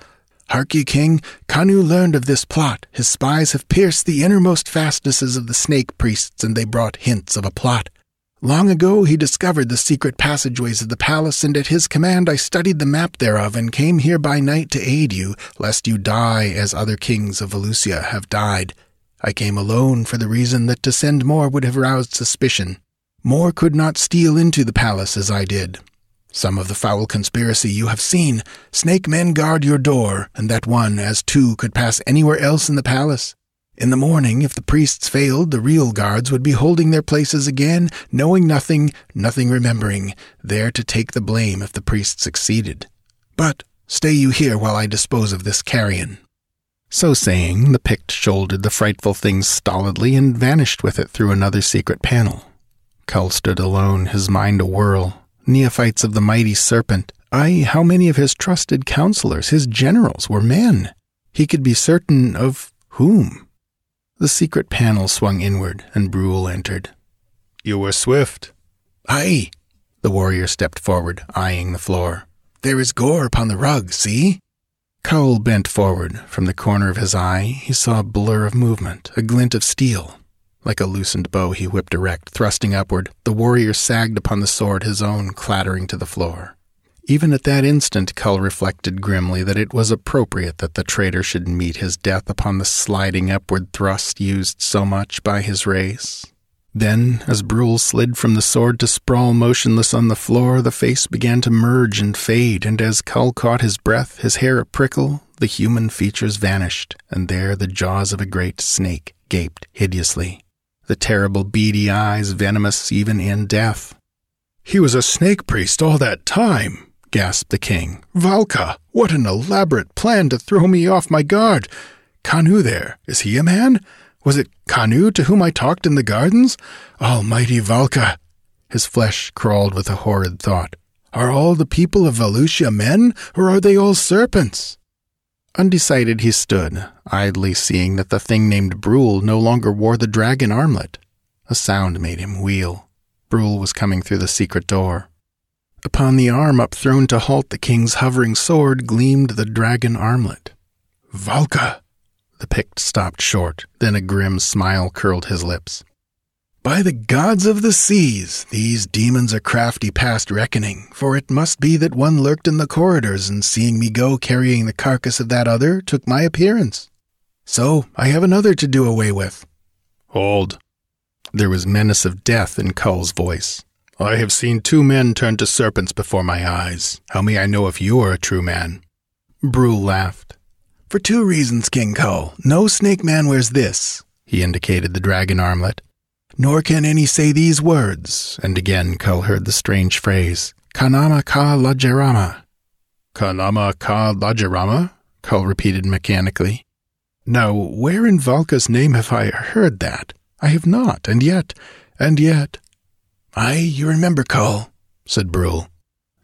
Hark ye, King, Kanu learned of this plot. His spies have pierced the innermost fastnesses of the snake priests, and they brought hints of a plot. Long ago he discovered the secret passageways of the palace, and at his command I studied the map thereof, and came here by night to aid you, lest you die as other kings of Valusia have died. I came alone for the reason that to send more would have roused suspicion. More could not steal into the palace as I did. Some of the foul conspiracy you have seen. Snake men guard your door, and that one, as Tu could pass anywhere else in the palace. In the morning, if the priests failed, the real guards would be holding their places again, knowing nothing, nothing remembering, there to take the blame if the priests succeeded. But stay you here while I dispose of this carrion. So saying, the Pict shouldered the frightful thing stolidly and vanished with it through another secret panel. Kull stood alone, his mind a whirl. Neophytes of the mighty serpent, ay, how many of his trusted counselors, his generals, were men? He could be certain of whom? The secret panel swung inward, and Brule entered. You were swift. Aye. The warrior stepped forward, eyeing the floor. There is gore upon the rug, see? Kull bent forward. From the corner of his eye, he saw a blur of movement, a glint of steel. Like a loosened bow, he whipped erect, thrusting upward. The warrior sagged upon the sword, his own clattering to the floor. Even at that instant, Kull reflected grimly that it was appropriate that the traitor should meet his death upon the sliding upward thrust used so much by his race. Then, as Brule slid from the sword to sprawl motionless on the floor, the face began to merge and fade, and as Kull caught his breath, his hair a prickle, the human features vanished, and there the jaws of a great snake gaped hideously, the terrible beady eyes venomous even in death. He was a snake priest all that time, gasped the king. Valka, what an elaborate plan to throw me off my guard. Kanu there, is he a man? Was it Kanu to whom I talked in the gardens? Almighty Valka! His flesh crawled with a horrid thought. Are all the people of Valusia men, or are they all serpents? Undecided he stood, idly seeing that the thing named Brule no longer wore the dragon armlet. A sound made him wheel. Brule was coming through the secret door. Upon the arm upthrown to halt the king's hovering sword gleamed the dragon armlet. Valka! The Pict stopped short, then a grim smile curled his lips. By the gods of the seas, these demons are crafty past reckoning, for it must be that one lurked in the corridors and seeing me go carrying the carcass of that other took my appearance. So I have another to do away with. Hold. There was menace of death in Kull's voice. I have seen two men turn to serpents before my eyes. How may I know if you are a true man? Brule laughed. For two reasons, King Kull. No snake man wears this. He indicated the dragon armlet. Nor can any say these words. And again Kull heard the strange phrase, Kanama ka lajerama. Kanama ka lajerama? Kull repeated mechanically. Now, where in Valka's name have I heard that? I have not, and yet, and yet. Aye, you remember, Kull, said Brule.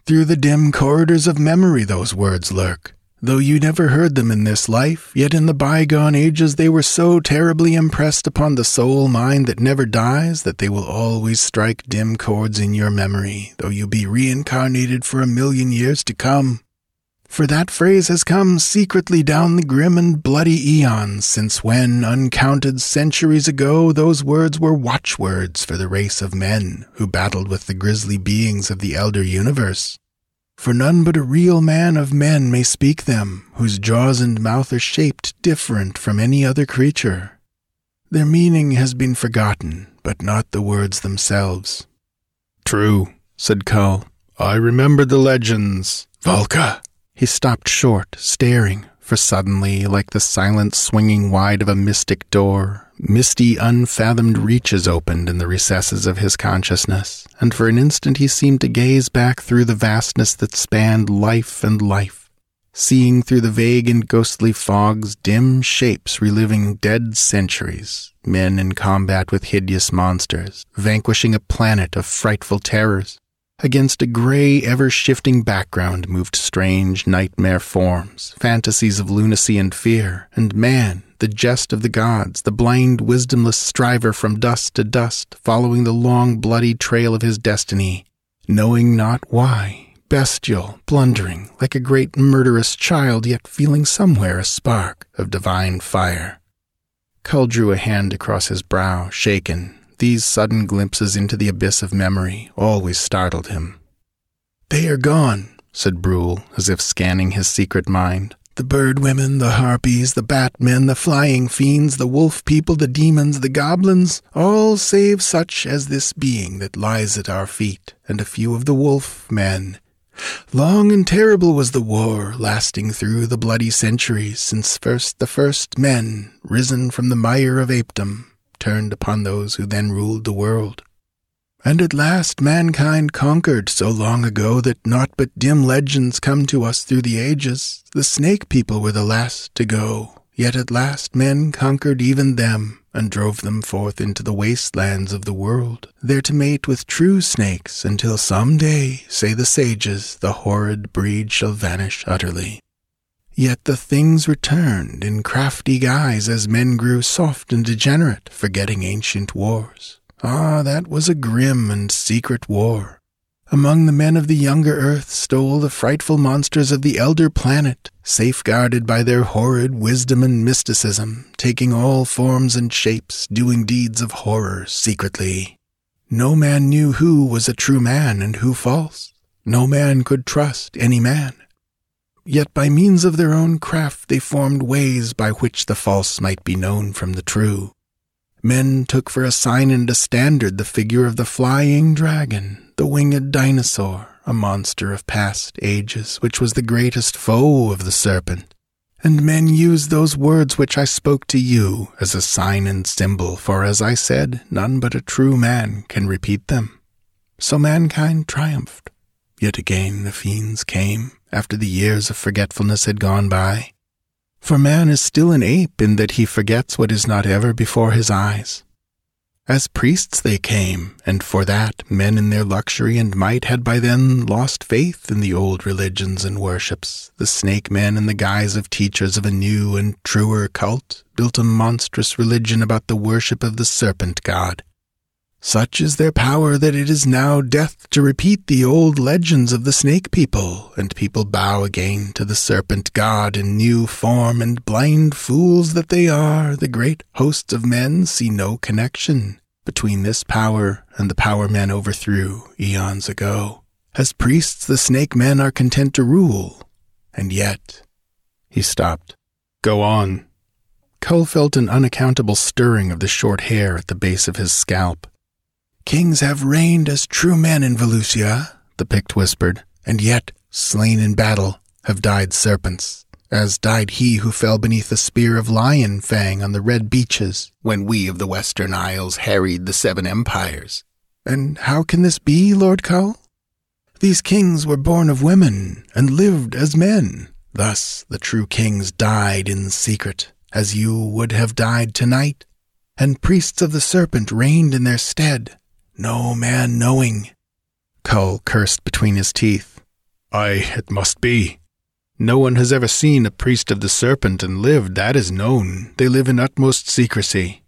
Through the dim corridors of memory those words lurk. Though you never heard them in this life, yet in the bygone ages they were so terribly impressed upon the soul mind that never dies that they will always strike dim chords in your memory, though you be reincarnated for a million years to come. For that phrase has come secretly down the grim and bloody eons, since when, uncounted centuries ago, those words were watchwords for the race of men who battled with the grisly beings of the elder universe. For none but a real man of men may speak them, whose jaws and mouth are shaped different from any other creature. Their meaning has been forgotten, but not the words themselves. True, said Kull. I remember the legends. Valka! He stopped short, staring, for suddenly, like the silent swinging wide of a mystic door, misty, unfathomed reaches opened in the recesses of his consciousness, and for an instant he seemed to gaze back through the vastness that spanned life and life, seeing through the vague and ghostly fogs dim shapes reliving dead centuries, men in combat with hideous monsters, vanquishing a planet of frightful terrors. Against a gray, ever shifting background moved strange nightmare forms, fantasies of lunacy and fear, and man, the jest of the gods, the blind, wisdomless striver from dust to dust, following the long, bloody trail of his destiny, knowing not why, bestial, blundering, like a great murderous child, yet feeling somewhere a spark of divine fire. Kull drew a hand across his brow, shaken, these sudden glimpses into the abyss of memory always startled him. They are gone, said Brule, as if scanning his secret mind. The bird women, the harpies, the bat men, the flying fiends, the wolf people, the demons, the goblins, all save such as this being that lies at our feet, and a few of the wolf men. Long and terrible was the war, lasting through the bloody centuries, since first the first men, risen from the mire of apedom, turned upon those who then ruled the world. And at last mankind conquered so long ago that naught but dim legends come to us through the ages. The snake people were the last to go, yet at last men conquered even them and drove them forth into the wastelands of the world, there to mate with true snakes until some day, say the sages, the horrid breed shall vanish utterly. Yet the things returned in crafty guise as men grew soft and degenerate, forgetting ancient wars. Ah, that was a grim and secret war. Among the men of the younger earth stole the frightful monsters of the elder planet, safeguarded by their horrid wisdom and mysticism, taking all forms and shapes, doing deeds of horror secretly. No man knew who was a true man and who false. No man could trust any man. Yet by means of their own craft they formed ways by which the false might be known from the true. Men took for a sign and a standard the figure of the flying dragon, the winged dinosaur, a monster of past ages, which was the greatest foe of the serpent. And men used those words which I spoke to you as a sign and symbol, for as I said, none but a true man can repeat them. So mankind triumphed. Yet again the fiends came, after the years of forgetfulness had gone by. For man is still an ape in that he forgets what is not ever before his eyes. As priests they came, and for that men in their luxury and might had by then lost faith in the old religions and worships. The snake men, in the guise of teachers of a new and truer cult, built a monstrous religion about the worship of the serpent god. Such is their power that it is now death to repeat the old legends of the snake people, and people bow again to the serpent god in new form, and blind fools that they are, the great hosts of men see no connection between this power and the power men overthrew eons ago. As priests, the snake men are content to rule, and yet. He stopped. Go on. Kull felt an unaccountable stirring of the short hair at the base of his scalp. Kings have reigned as true men in Valusia, the Pict whispered, and yet, slain in battle, have died serpents, as died he who fell beneath the spear of lion fang on the red beaches when we of the Western Isles harried the Seven Empires. And how can this be, Lord Kull? These kings were born of women and lived as men. Thus the true kings died in secret, as you would have died tonight, and priests of the serpent reigned in their stead no man knowing. Kull cursed between his teeth. Ay, it must be. No one has ever seen a priest of the serpent and lived, that is known. They live in utmost secrecy.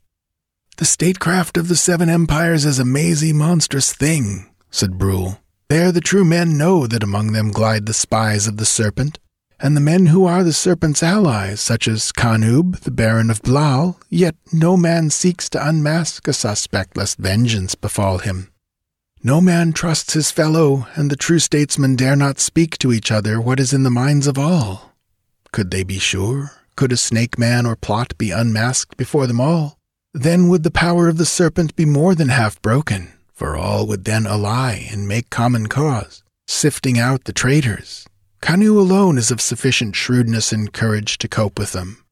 The statecraft of the seven empires is a mazy, monstrous thing, said Brule. There the true men know that among them glide the spies of the serpent, and the men who are the serpent's allies, such as Kanub, the Baron of Blaal, yet no man seeks to unmask a suspect lest vengeance befall him. No man trusts his fellow, and the true statesmen dare not speak to each other what is in the minds of all. Could they be sure? Could a snake man or plot be unmasked before them all? Then would the power of the serpent be more than half broken, for all would then ally and make common cause, sifting out the traitors, Kanu alone is of sufficient shrewdness and courage to cope with them.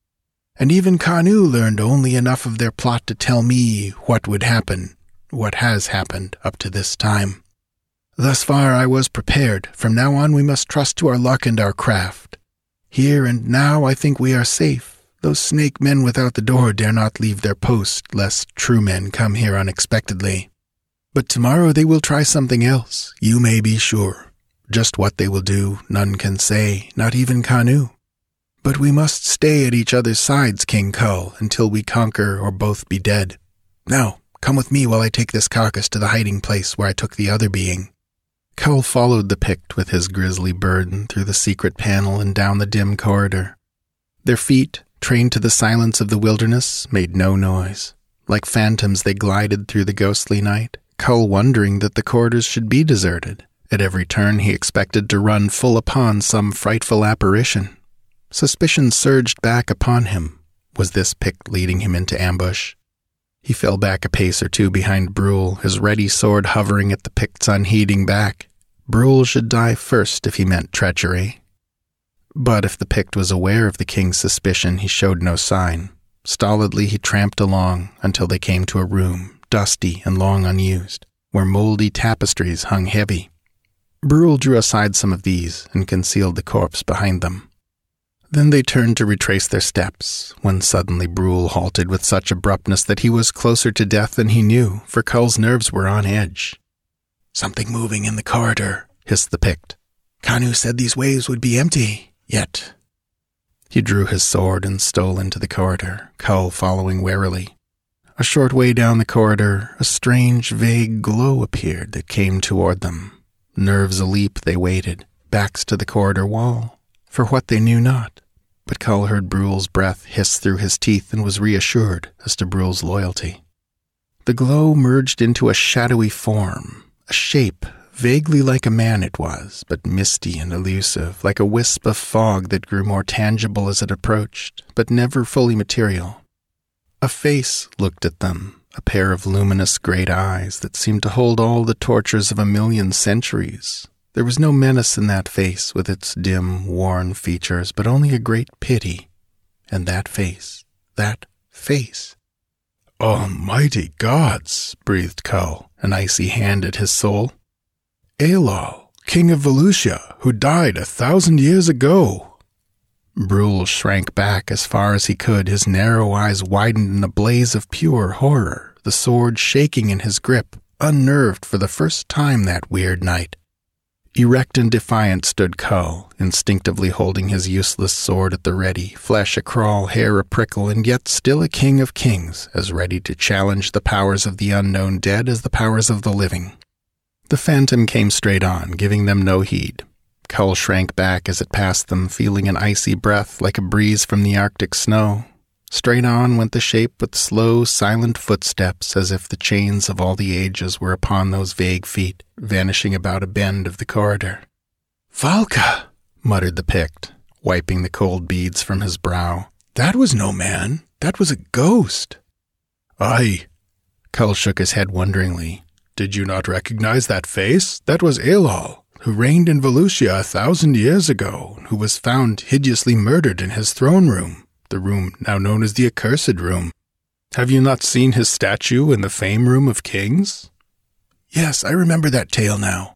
And even Kanu learned only enough of their plot to tell me what would happen, what has happened up to this time. Thus far I was prepared. From now on we must trust to our luck and our craft. Here and now I think we are safe. Those snake men without the door dare not leave their post, lest true men come here unexpectedly. But tomorrow they will try something else, you may be sure. Just what they will do, none can say, not even Kanu. But we must stay at each other's sides, King Kull, until we conquer or both be dead. Now, come with me while I take this carcass to the hiding place where I took the other being. Kull followed the Pict with his grisly burden through the secret panel and down the dim corridor. Their feet, trained to the silence of the wilderness, made no noise. Like phantoms, they glided through the ghostly night, Kull wondering that the corridors should be deserted. At every turn, he expected to run full upon some frightful apparition. Suspicion surged back upon him. Was this Pict leading him into ambush? He fell back a pace or two behind Brule, his ready sword hovering at the Pict's unheeding back. Brule should die first if he meant treachery. But if the Pict was aware of the king's suspicion, he showed no sign. Stolidly he tramped along until they came to a room, dusty and long unused, where moldy tapestries hung heavy. Brule drew aside some of these and concealed the corpse behind them. Then they turned to retrace their steps, when suddenly Brule halted with such abruptness that he was closer to death than he knew, for Kull's nerves were on edge. Something moving in the corridor, hissed the Pict. Kanu said these waves would be empty, yet. He drew his sword and stole into the corridor, Kull following warily. A short way down the corridor, a strange, vague glow appeared that came toward them. Nerves aleap, they waited, backs to the corridor wall, for what they knew not. But Kull heard Brule's breath hiss through his teeth and was reassured as to Brule's loyalty. The glow merged into a shadowy form, a shape Vaguely like a man it was, but misty and elusive, like a wisp of fog that grew more tangible as it approached, but never fully material. A face looked at them, a pair of luminous great eyes that seemed to hold all the tortures of a million centuries. There was no menace in that face with its dim, worn features, but only a great pity. And that face, that face. Almighty gods, breathed Kull, an icy hand at his soul. Eallal, king of Valusia, who died a thousand years ago. Brule shrank back as far as he could, his narrow eyes widened in a blaze of pure horror, the sword shaking in his grip, unnerved for the first time that weird night. Erect and defiant stood Kull, instinctively holding his useless sword at the ready, flesh a crawl, hair a prickle, and yet still a king of kings, as ready to challenge the powers of the unknown dead as the powers of the living. The phantom came straight on, giving them no heed. Kull shrank back as it passed them, feeling an icy breath like a breeze from the Arctic snow, Straight on went the shape with slow, silent footsteps, as if the chains of all the ages were upon those vague feet, vanishing about a bend of the corridor. Valka, muttered the Pict, wiping the cold beads from his brow. That was no man. That was a ghost. Aye. Kull shook his head wonderingly. Did you not recognize that face? That was Eallal, who reigned in Valusia a thousand years ago, who was found hideously murdered in his throne room the room now known as the Accursed Room. Have you not seen his statue in the Fame Room of Kings? Yes, I remember that tale now.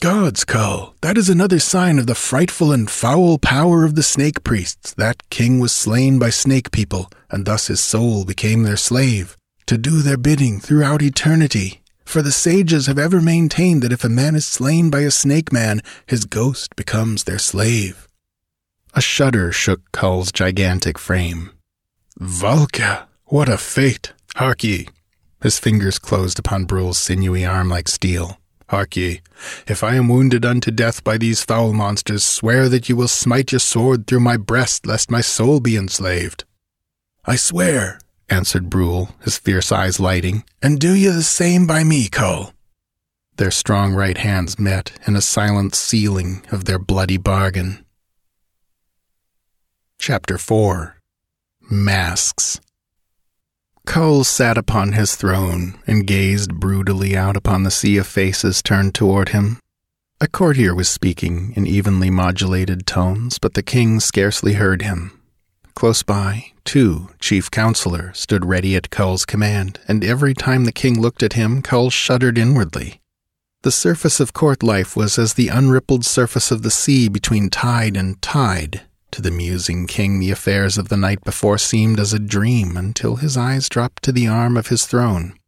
God's Kull, that is another sign of the frightful and foul power of the snake priests. That king was slain by snake people, and thus his soul became their slave, to do their bidding throughout eternity. For the sages have ever maintained that if a man is slain by a snake man, his ghost becomes their slave. A shudder shook Kull's gigantic frame. Valka, what a fate! Hark ye! His fingers closed upon Brule's sinewy arm like steel. Hark ye, if I am wounded unto death by these foul monsters, swear that you will smite your sword through my breast, lest my soul be enslaved. I swear, answered Brule, his fierce eyes lighting. And do you the same by me, Kull. Their strong right hands met in a silent sealing of their bloody bargain. Chapter 4 Masks Kull sat upon his throne and gazed broodily out upon the sea of faces turned toward him. A courtier was speaking in evenly modulated tones, but the king scarcely heard him. Close by, Tu, chief counselor stood ready at Kull's command, and every time the king looked at him, Kull shuddered inwardly. The surface of court life was as the unrippled surface of the sea between tide and tide, to the musing king, the affairs of the night before seemed as a dream until his eyes dropped to the arm of his throne.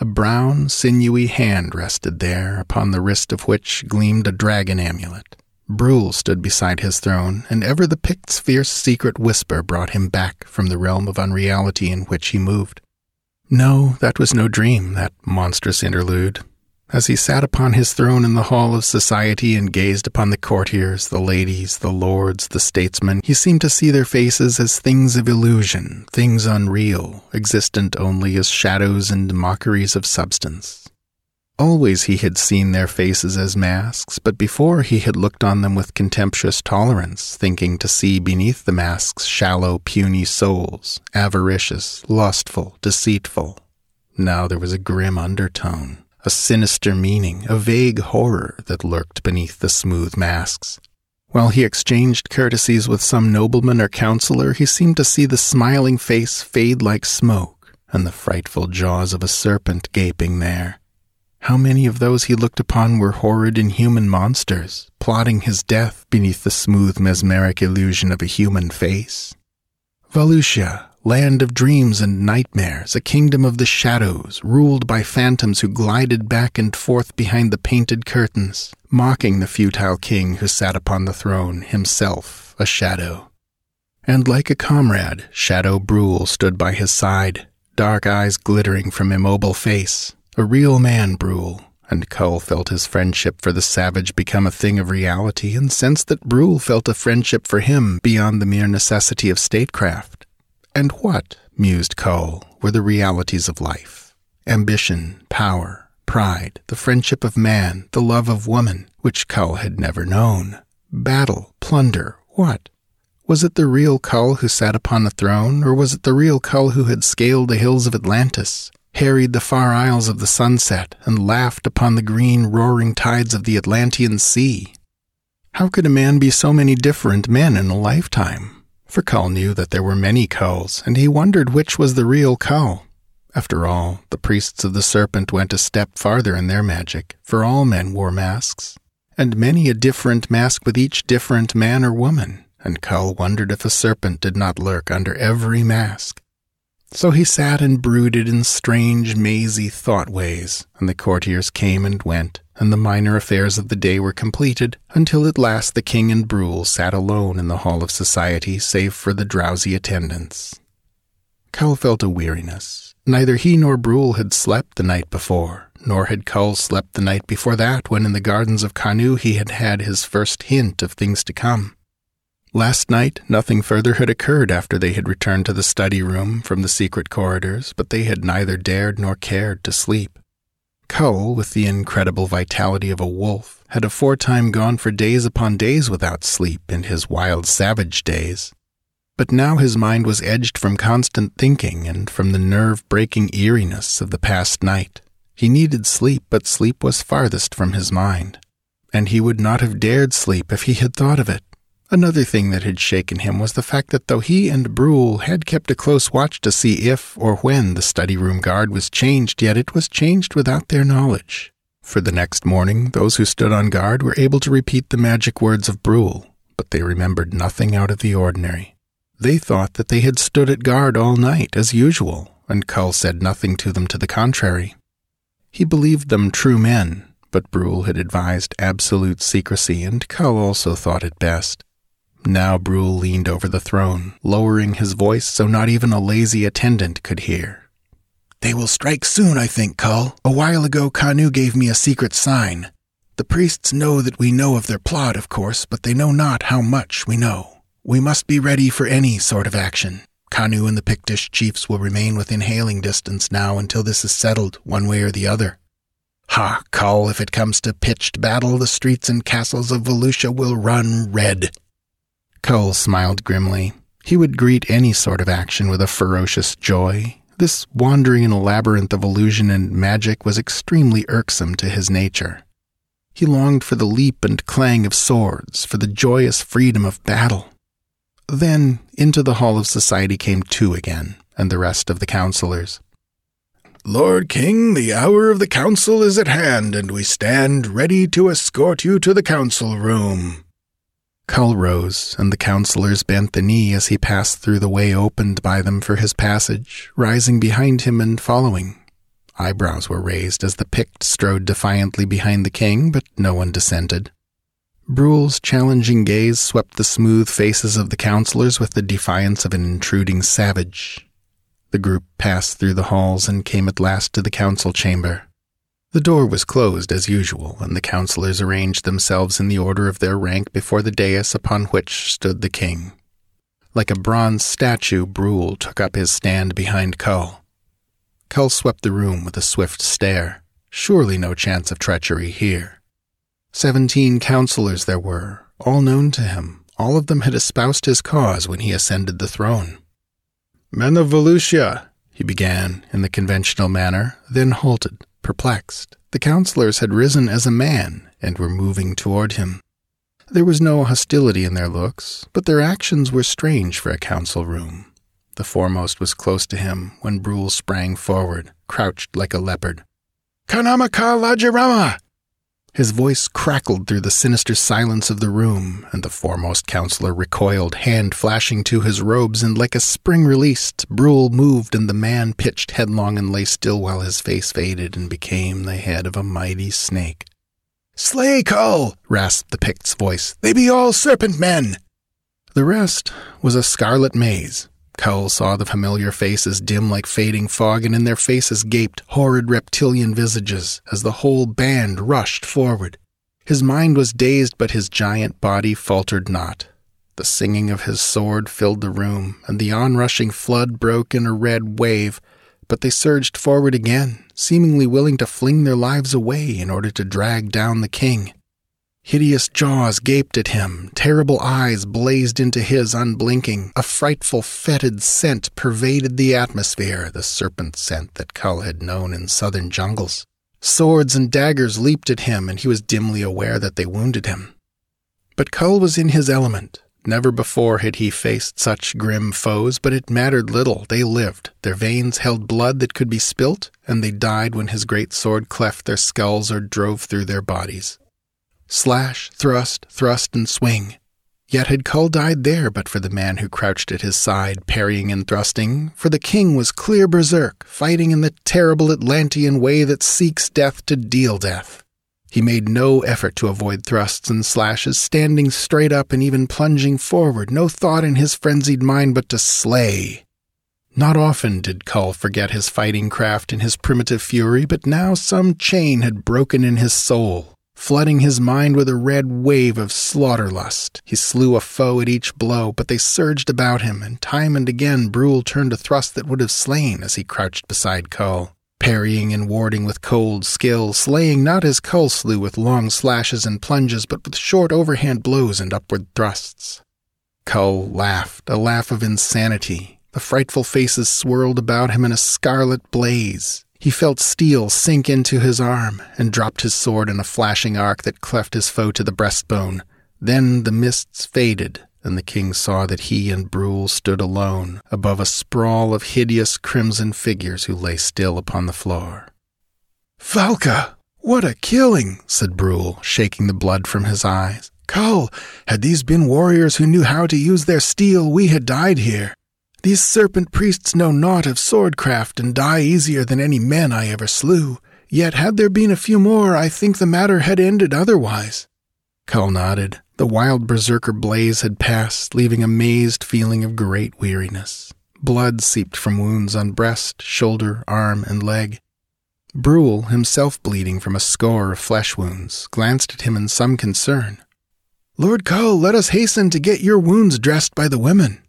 A brown, sinewy hand rested there, upon the wrist of which gleamed a dragon amulet. Brule stood beside his throne, and ever the Pict's fierce secret whisper brought him back from the realm of unreality in which he moved. No, that was no dream, that monstrous interlude. As he sat upon his throne in the hall of society and gazed upon the courtiers, the ladies, the lords, the statesmen, he seemed to see their faces as things of illusion, things unreal, existent only as shadows and mockeries of substance. Always he had seen their faces as masks, but before he had looked on them with contemptuous tolerance, thinking to see beneath the masks shallow, puny souls, avaricious, lustful, deceitful. Now there was a grim undertone a sinister meaning, a vague horror that lurked beneath the smooth masks. While he exchanged courtesies with some nobleman or counselor, he seemed to see the smiling face fade like smoke, and the frightful jaws of a serpent gaping there. How many of those he looked upon were horrid inhuman monsters, plotting his death beneath the smooth mesmeric illusion of a human face? Valusia, land of dreams and nightmares, a kingdom of the shadows, ruled by phantoms who glided back and forth behind the painted curtains, mocking the futile king who sat upon the throne, himself a shadow. And like a comrade, Shadow Brule stood by his side, dark eyes glittering from immobile face, a real man, Brule, and Kull felt his friendship for the savage become a thing of reality, and sensed that Brule felt a friendship for him beyond the mere necessity of statecraft. And what, mused Kull, were the realities of life? Ambition, power, pride, the friendship of man, the love of woman, which Kull had never known. Battle, plunder, what? Was it the real Kull who sat upon the throne, or was it the real Kull who had scaled the hills of Atlantis, harried the far isles of the sunset, and laughed upon the green, roaring tides of the Atlantean Sea? How could a man be so many different men in a lifetime? For Kull knew that there were many Kulls, and he wondered which was the real Kull. After all, the priests of the serpent went a step farther in their magic, for all men wore masks, and many a different mask with each different man or woman, and Kull wondered if a serpent did not lurk under every mask. So he sat and brooded in strange, mazy thought ways, and the courtiers came and went, and the minor affairs of the day were completed, until at last the king and Brule sat alone in the hall of society, save for the drowsy attendants. Kull felt a weariness. Neither he nor Brule had slept the night before, nor had Kull slept the night before that when in the gardens of Kanu he had had his first hint of things to come. Last night, nothing further had occurred after they had returned to the study room from the secret corridors, but they had neither dared nor cared to sleep. Kull, with the incredible vitality of a wolf, had aforetime gone for days upon days without sleep in his wild savage days. But now his mind was edged from constant thinking and from the nerve breaking eeriness of the past night. He needed sleep, but sleep was farthest from his mind. And he would not have dared sleep if he had thought of it. Another thing that had shaken him was the fact that though he and Brule had kept a close watch to see if or when the study room guard was changed, yet it was changed without their knowledge. For the next morning, those who stood on guard were able to repeat the magic words of Brule, but they remembered nothing out of the ordinary. They thought that they had stood at guard all night, as usual, and Kull said nothing to them to the contrary. He believed them true men, but Brule had advised absolute secrecy, and Kull also thought it best. Now Brule leaned over the throne, lowering his voice so not even a lazy attendant could hear. They will strike soon, I think, Kull. A while ago, Kanu gave me a secret sign. The priests know that we know of their plot, of course, but they know not how much we know. We must be ready for any sort of action. Kanu and the Pictish chiefs will remain within hailing distance now until this is settled, one way or the other. Ha, Kull, if it comes to pitched battle, the streets and castles of Valusia will run red. Kull smiled grimly. He would greet any sort of action with a ferocious joy. This wandering in a labyrinth of illusion and magic was extremely irksome to his nature. He longed for the leap and clang of swords, for the joyous freedom of battle. Then into the hall of society came Tu again, and the rest of the counselors. Lord King, the hour of the council is at hand, and we stand ready to escort you to the council room. Kull rose, and the counselors bent the knee as he passed through the way opened by them for his passage, rising behind him and following. Eyebrows were raised as the Pict strode defiantly behind the king, but no one dissented. Brule's challenging gaze swept the smooth faces of the counselors with the defiance of an intruding savage. The group passed through the halls and came at last to the council chamber. The door was closed as usual, and the councillors arranged themselves in the order of their rank before the dais upon which stood the king. Like a bronze statue, Brule took up his stand behind Kull. Kull swept the room with a swift stare. Surely no chance of treachery here. Seventeen councillors there were, all known to him. All of them had espoused his cause when he ascended the throne. Men of Valusia, he began in the conventional manner, then halted perplexed. The counselors had risen as a man and were moving toward him. There was no hostility in their looks, but their actions were strange for a council room. The foremost was close to him when Brule sprang forward, crouched like a leopard. Kanama ka lajerama! His voice crackled through the sinister silence of the room, and the foremost counselor recoiled, hand flashing to his robes, and like a spring released, Brule moved, and the man pitched headlong and lay still while his face faded and became the head of a mighty snake. Slay Kull! Oh! rasped the Pict's voice. They be all serpent men! The rest was a scarlet maze, Kull saw the familiar faces dim like fading fog, and in their faces gaped horrid reptilian visages as the whole band rushed forward. His mind was dazed, but his giant body faltered not. The singing of his sword filled the room, and the onrushing flood broke in a red wave, but they surged forward again, seemingly willing to fling their lives away in order to drag down the king. Hideous jaws gaped at him, terrible eyes blazed into his unblinking. A frightful, fetid scent pervaded the atmosphere, the serpent scent that Kull had known in southern jungles. Swords and daggers leaped at him, and he was dimly aware that they wounded him. But Kull was in his element. Never before had he faced such grim foes, but it mattered little. They lived. Their veins held blood that could be spilt, and they died when his great sword cleft their skulls or drove through their bodies. Slash, thrust, thrust, and swing. Yet had Kull died there but for the man who crouched at his side, parrying and thrusting, for the king was clear berserk, fighting in the terrible Atlantean way that seeks death to deal death. He made no effort to avoid thrusts and slashes, standing straight up and even plunging forward, no thought in his frenzied mind but to slay. Not often did Kull forget his fighting craft in his primitive fury, but now some chain had broken in his soul flooding his mind with a red wave of slaughterlust. He slew a foe at each blow, but they surged about him, and time and again Brule turned a thrust that would have slain as he crouched beside Kull, parrying and warding with cold skill, slaying not as Kull slew with long slashes and plunges, but with short overhand blows and upward thrusts. Kull laughed, a laugh of insanity. The frightful faces swirled about him in a scarlet blaze. He felt steel sink into his arm and dropped his sword in a flashing arc that cleft his foe to the breastbone. Then the mists faded, and the king saw that he and Brule stood alone above a sprawl of hideous crimson figures who lay still upon the floor. Valka! What a killing! said Brule, shaking the blood from his eyes. Kull, had these been warriors who knew how to use their steel, we had died here. These serpent priests know naught of swordcraft and die easier than any men I ever slew. Yet had there been a few more, I think the matter had ended otherwise. Kull nodded. The wild berserker blaze had passed, leaving a mazed feeling of great weariness. Blood seeped from wounds on breast, shoulder, arm, and leg. Brule, himself bleeding from a score of flesh wounds, glanced at him in some concern. Lord Kull, let us hasten to get your wounds dressed by the women.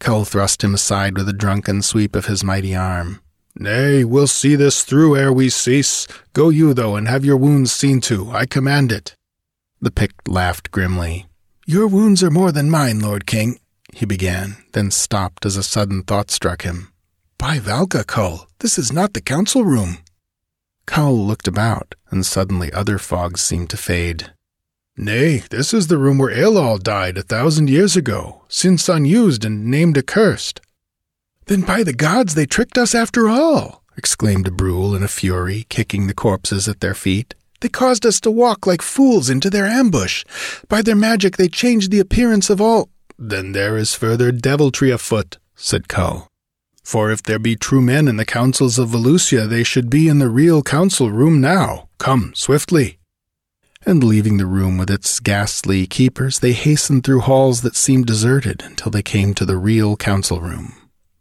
Kull thrust him aside with a drunken sweep of his mighty arm. Nay, we'll see this through ere we cease. Go you, though, and have your wounds seen to. I command it. The Pict laughed grimly. Your wounds are more than mine, Lord King, he began, then stopped as a sudden thought struck him. By Valka, Kull, this is not the council room. Kull looked about, and suddenly other fogs seemed to fade. Nay, this is the room where Eallal died a thousand years ago, since unused and named accursed. Then by the gods they tricked us after all, exclaimed Brule in a fury, kicking the corpses at their feet. They caused us to walk like fools into their ambush. By their magic they changed the appearance of all. Then there is further deviltry afoot, said Kull. For if there be true men in the councils of Valusia, they should be in the real council room now. Come, swiftly and leaving the room with its ghastly keepers, they hastened through halls that seemed deserted until they came to the real council room.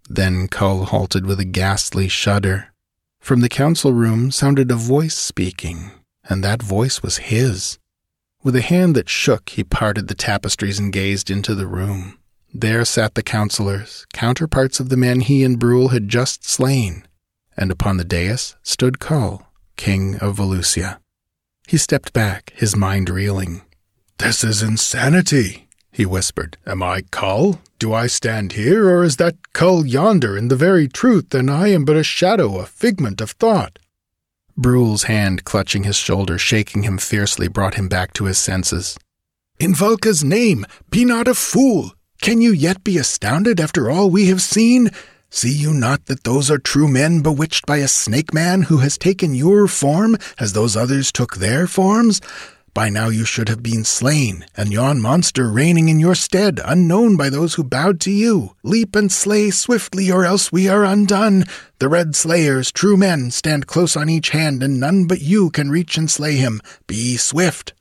Then Kull halted with a ghastly shudder. From the council room sounded a voice speaking, and that voice was his. With a hand that shook, he parted the tapestries and gazed into the room. There sat the councillors, counterparts of the men he and Brule had just slain, and upon the dais stood Kull, king of Valusia. He stepped back, his mind reeling. This is insanity, he whispered. Am I Kull? Do I stand here, or is that Kull yonder in the very truth, and I am but a shadow, a figment of thought? Brule's hand clutching his shoulder, shaking him fiercely, brought him back to his senses. In Valka's name, be not a fool. Can you yet be astounded after all we have seen? See you not that those are true men bewitched by a snake man who has taken your form as those others took their forms? By now you should have been slain, and yon monster reigning in your stead, unknown by those who bowed to you. Leap and slay swiftly, or else we are undone. The red slayers, true men, stand close on each hand, and none but you can reach and slay him. Be swift.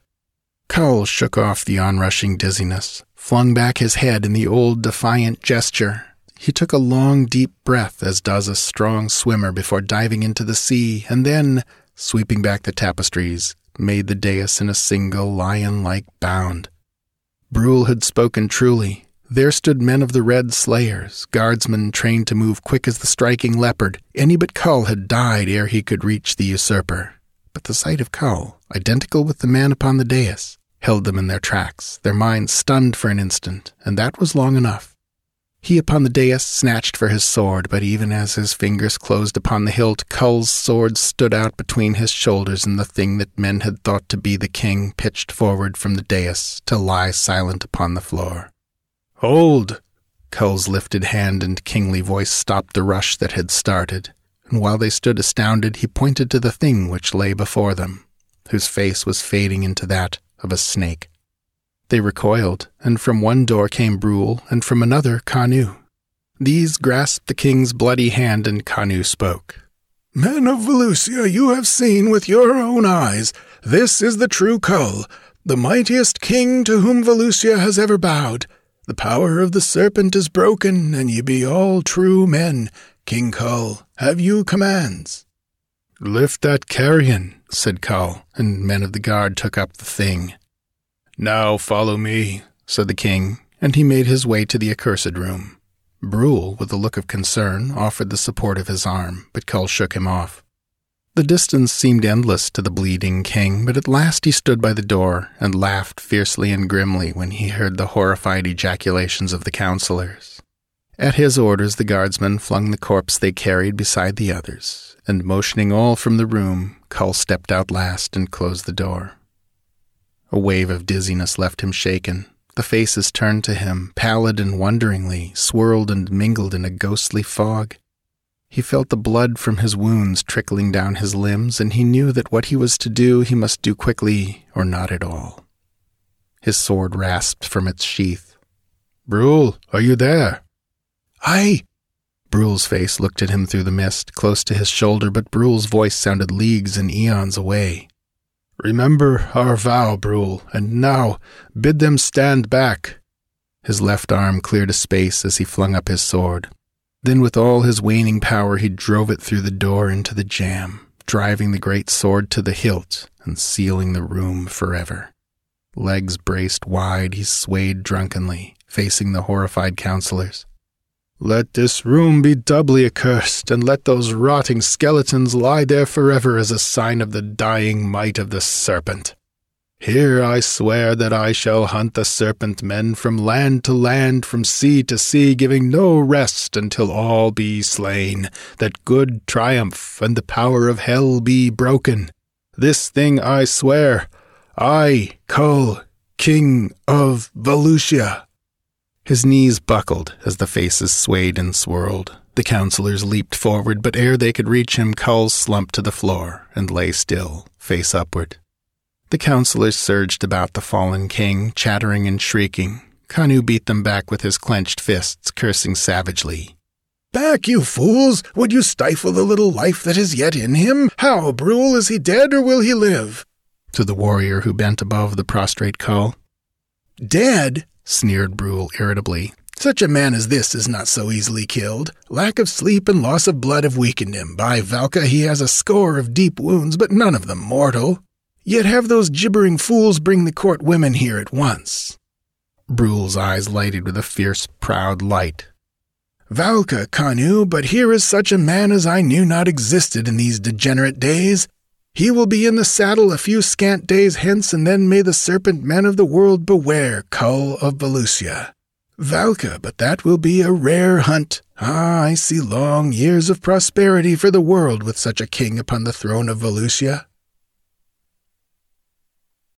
Kull shook off the onrushing dizziness, flung back his head in the old defiant gesture, he took a long, deep breath, as does a strong swimmer before diving into the sea, and then, sweeping back the tapestries, made the dais in a single lion like bound. Brule had spoken truly. there stood men of the Red Slayers, guardsmen trained to move quick as the striking leopard. Any but Kull had died ere he could reach the usurper. But the sight of Kull, identical with the man upon the dais, held them in their tracks, their minds stunned for an instant, and that was long enough. He upon the dais snatched for his sword, but even as his fingers closed upon the hilt, Kull's sword stood out between his shoulders, and the thing that men had thought to be the king pitched forward from the dais to lie silent upon the floor. Hold! Kull's lifted hand and kingly voice stopped the rush that had started, and while they stood astounded, he pointed to the thing which lay before them, whose face was fading into that of a snake. They recoiled, and from one door came Brule, and from another Kanu. These grasped the king's bloody hand, and Kanu spoke. Men of Valusia, you have seen with your own eyes. This is the true Kull, the mightiest king to whom Valusia has ever bowed. The power of the serpent is broken, and ye be all true men. King Kull, have you commands? Lift that carrion, said Kull, and men of the guard took up the thing. Now follow me, said the king, and he made his way to the accursed room. Brule, with a look of concern, offered the support of his arm, but Kull shook him off. The distance seemed endless to the bleeding king, but at last he stood by the door and laughed fiercely and grimly when he heard the horrified ejaculations of the counselors. At his orders, the guardsmen flung the corpse they carried beside the others, and motioning all from the room, Kull stepped out last and closed the door. A wave of dizziness left him shaken. The faces turned to him, pallid and wonderingly, swirled and mingled in a ghostly fog. He felt the blood from his wounds trickling down his limbs, and he knew that what he was to do he must do quickly or not at all. His sword rasped from its sheath. Brule, are you there? Aye. Brule's face looked at him through the mist, close to his shoulder, but Brule's voice sounded leagues and eons away. Remember our vow, Brule, and now bid them stand back. His left arm cleared a space as he flung up his sword. Then, with all his waning power, he drove it through the door into the jamb, driving the great sword to the hilt and sealing the room forever. Legs braced wide, he swayed drunkenly, facing the horrified counselors. Let this room be doubly accursed, and let those rotting skeletons lie there forever as a sign of the dying might of the serpent. Here I swear that I shall hunt the serpent men from land to land, from sea to sea, giving no rest until all be slain, that good triumph and the power of hell be broken. This thing I swear, I, Kull, King of Valusia. His knees buckled as the faces swayed and swirled. The counselors leaped forward, but ere they could reach him, Kull slumped to the floor and lay still, face upward. The counselors surged about the fallen king, chattering and shrieking. Kanu beat them back with his clenched fists, cursing savagely. Back, you fools! Would you stifle the little life that is yet in him? How, Brule, is he dead or will he live? To the warrior who bent above the prostrate Kull. Dead? Sneered Brule irritably. Such a man as this is not so easily killed. Lack of sleep and loss of blood have weakened him. By Valka, he has a score of deep wounds, but none of them mortal. Yet have those gibbering fools bring the court women here at once. Brule's eyes lighted with a fierce, proud light. Valka, Kanu, but here is such a man as I knew not existed in these degenerate days. He will be in the saddle a few scant days hence, and then may the serpent men of the world beware, Kull of Valusia. Valka, but that will be a rare hunt. Ah, I see long years of prosperity for the world with such a king upon the throne of Valusia.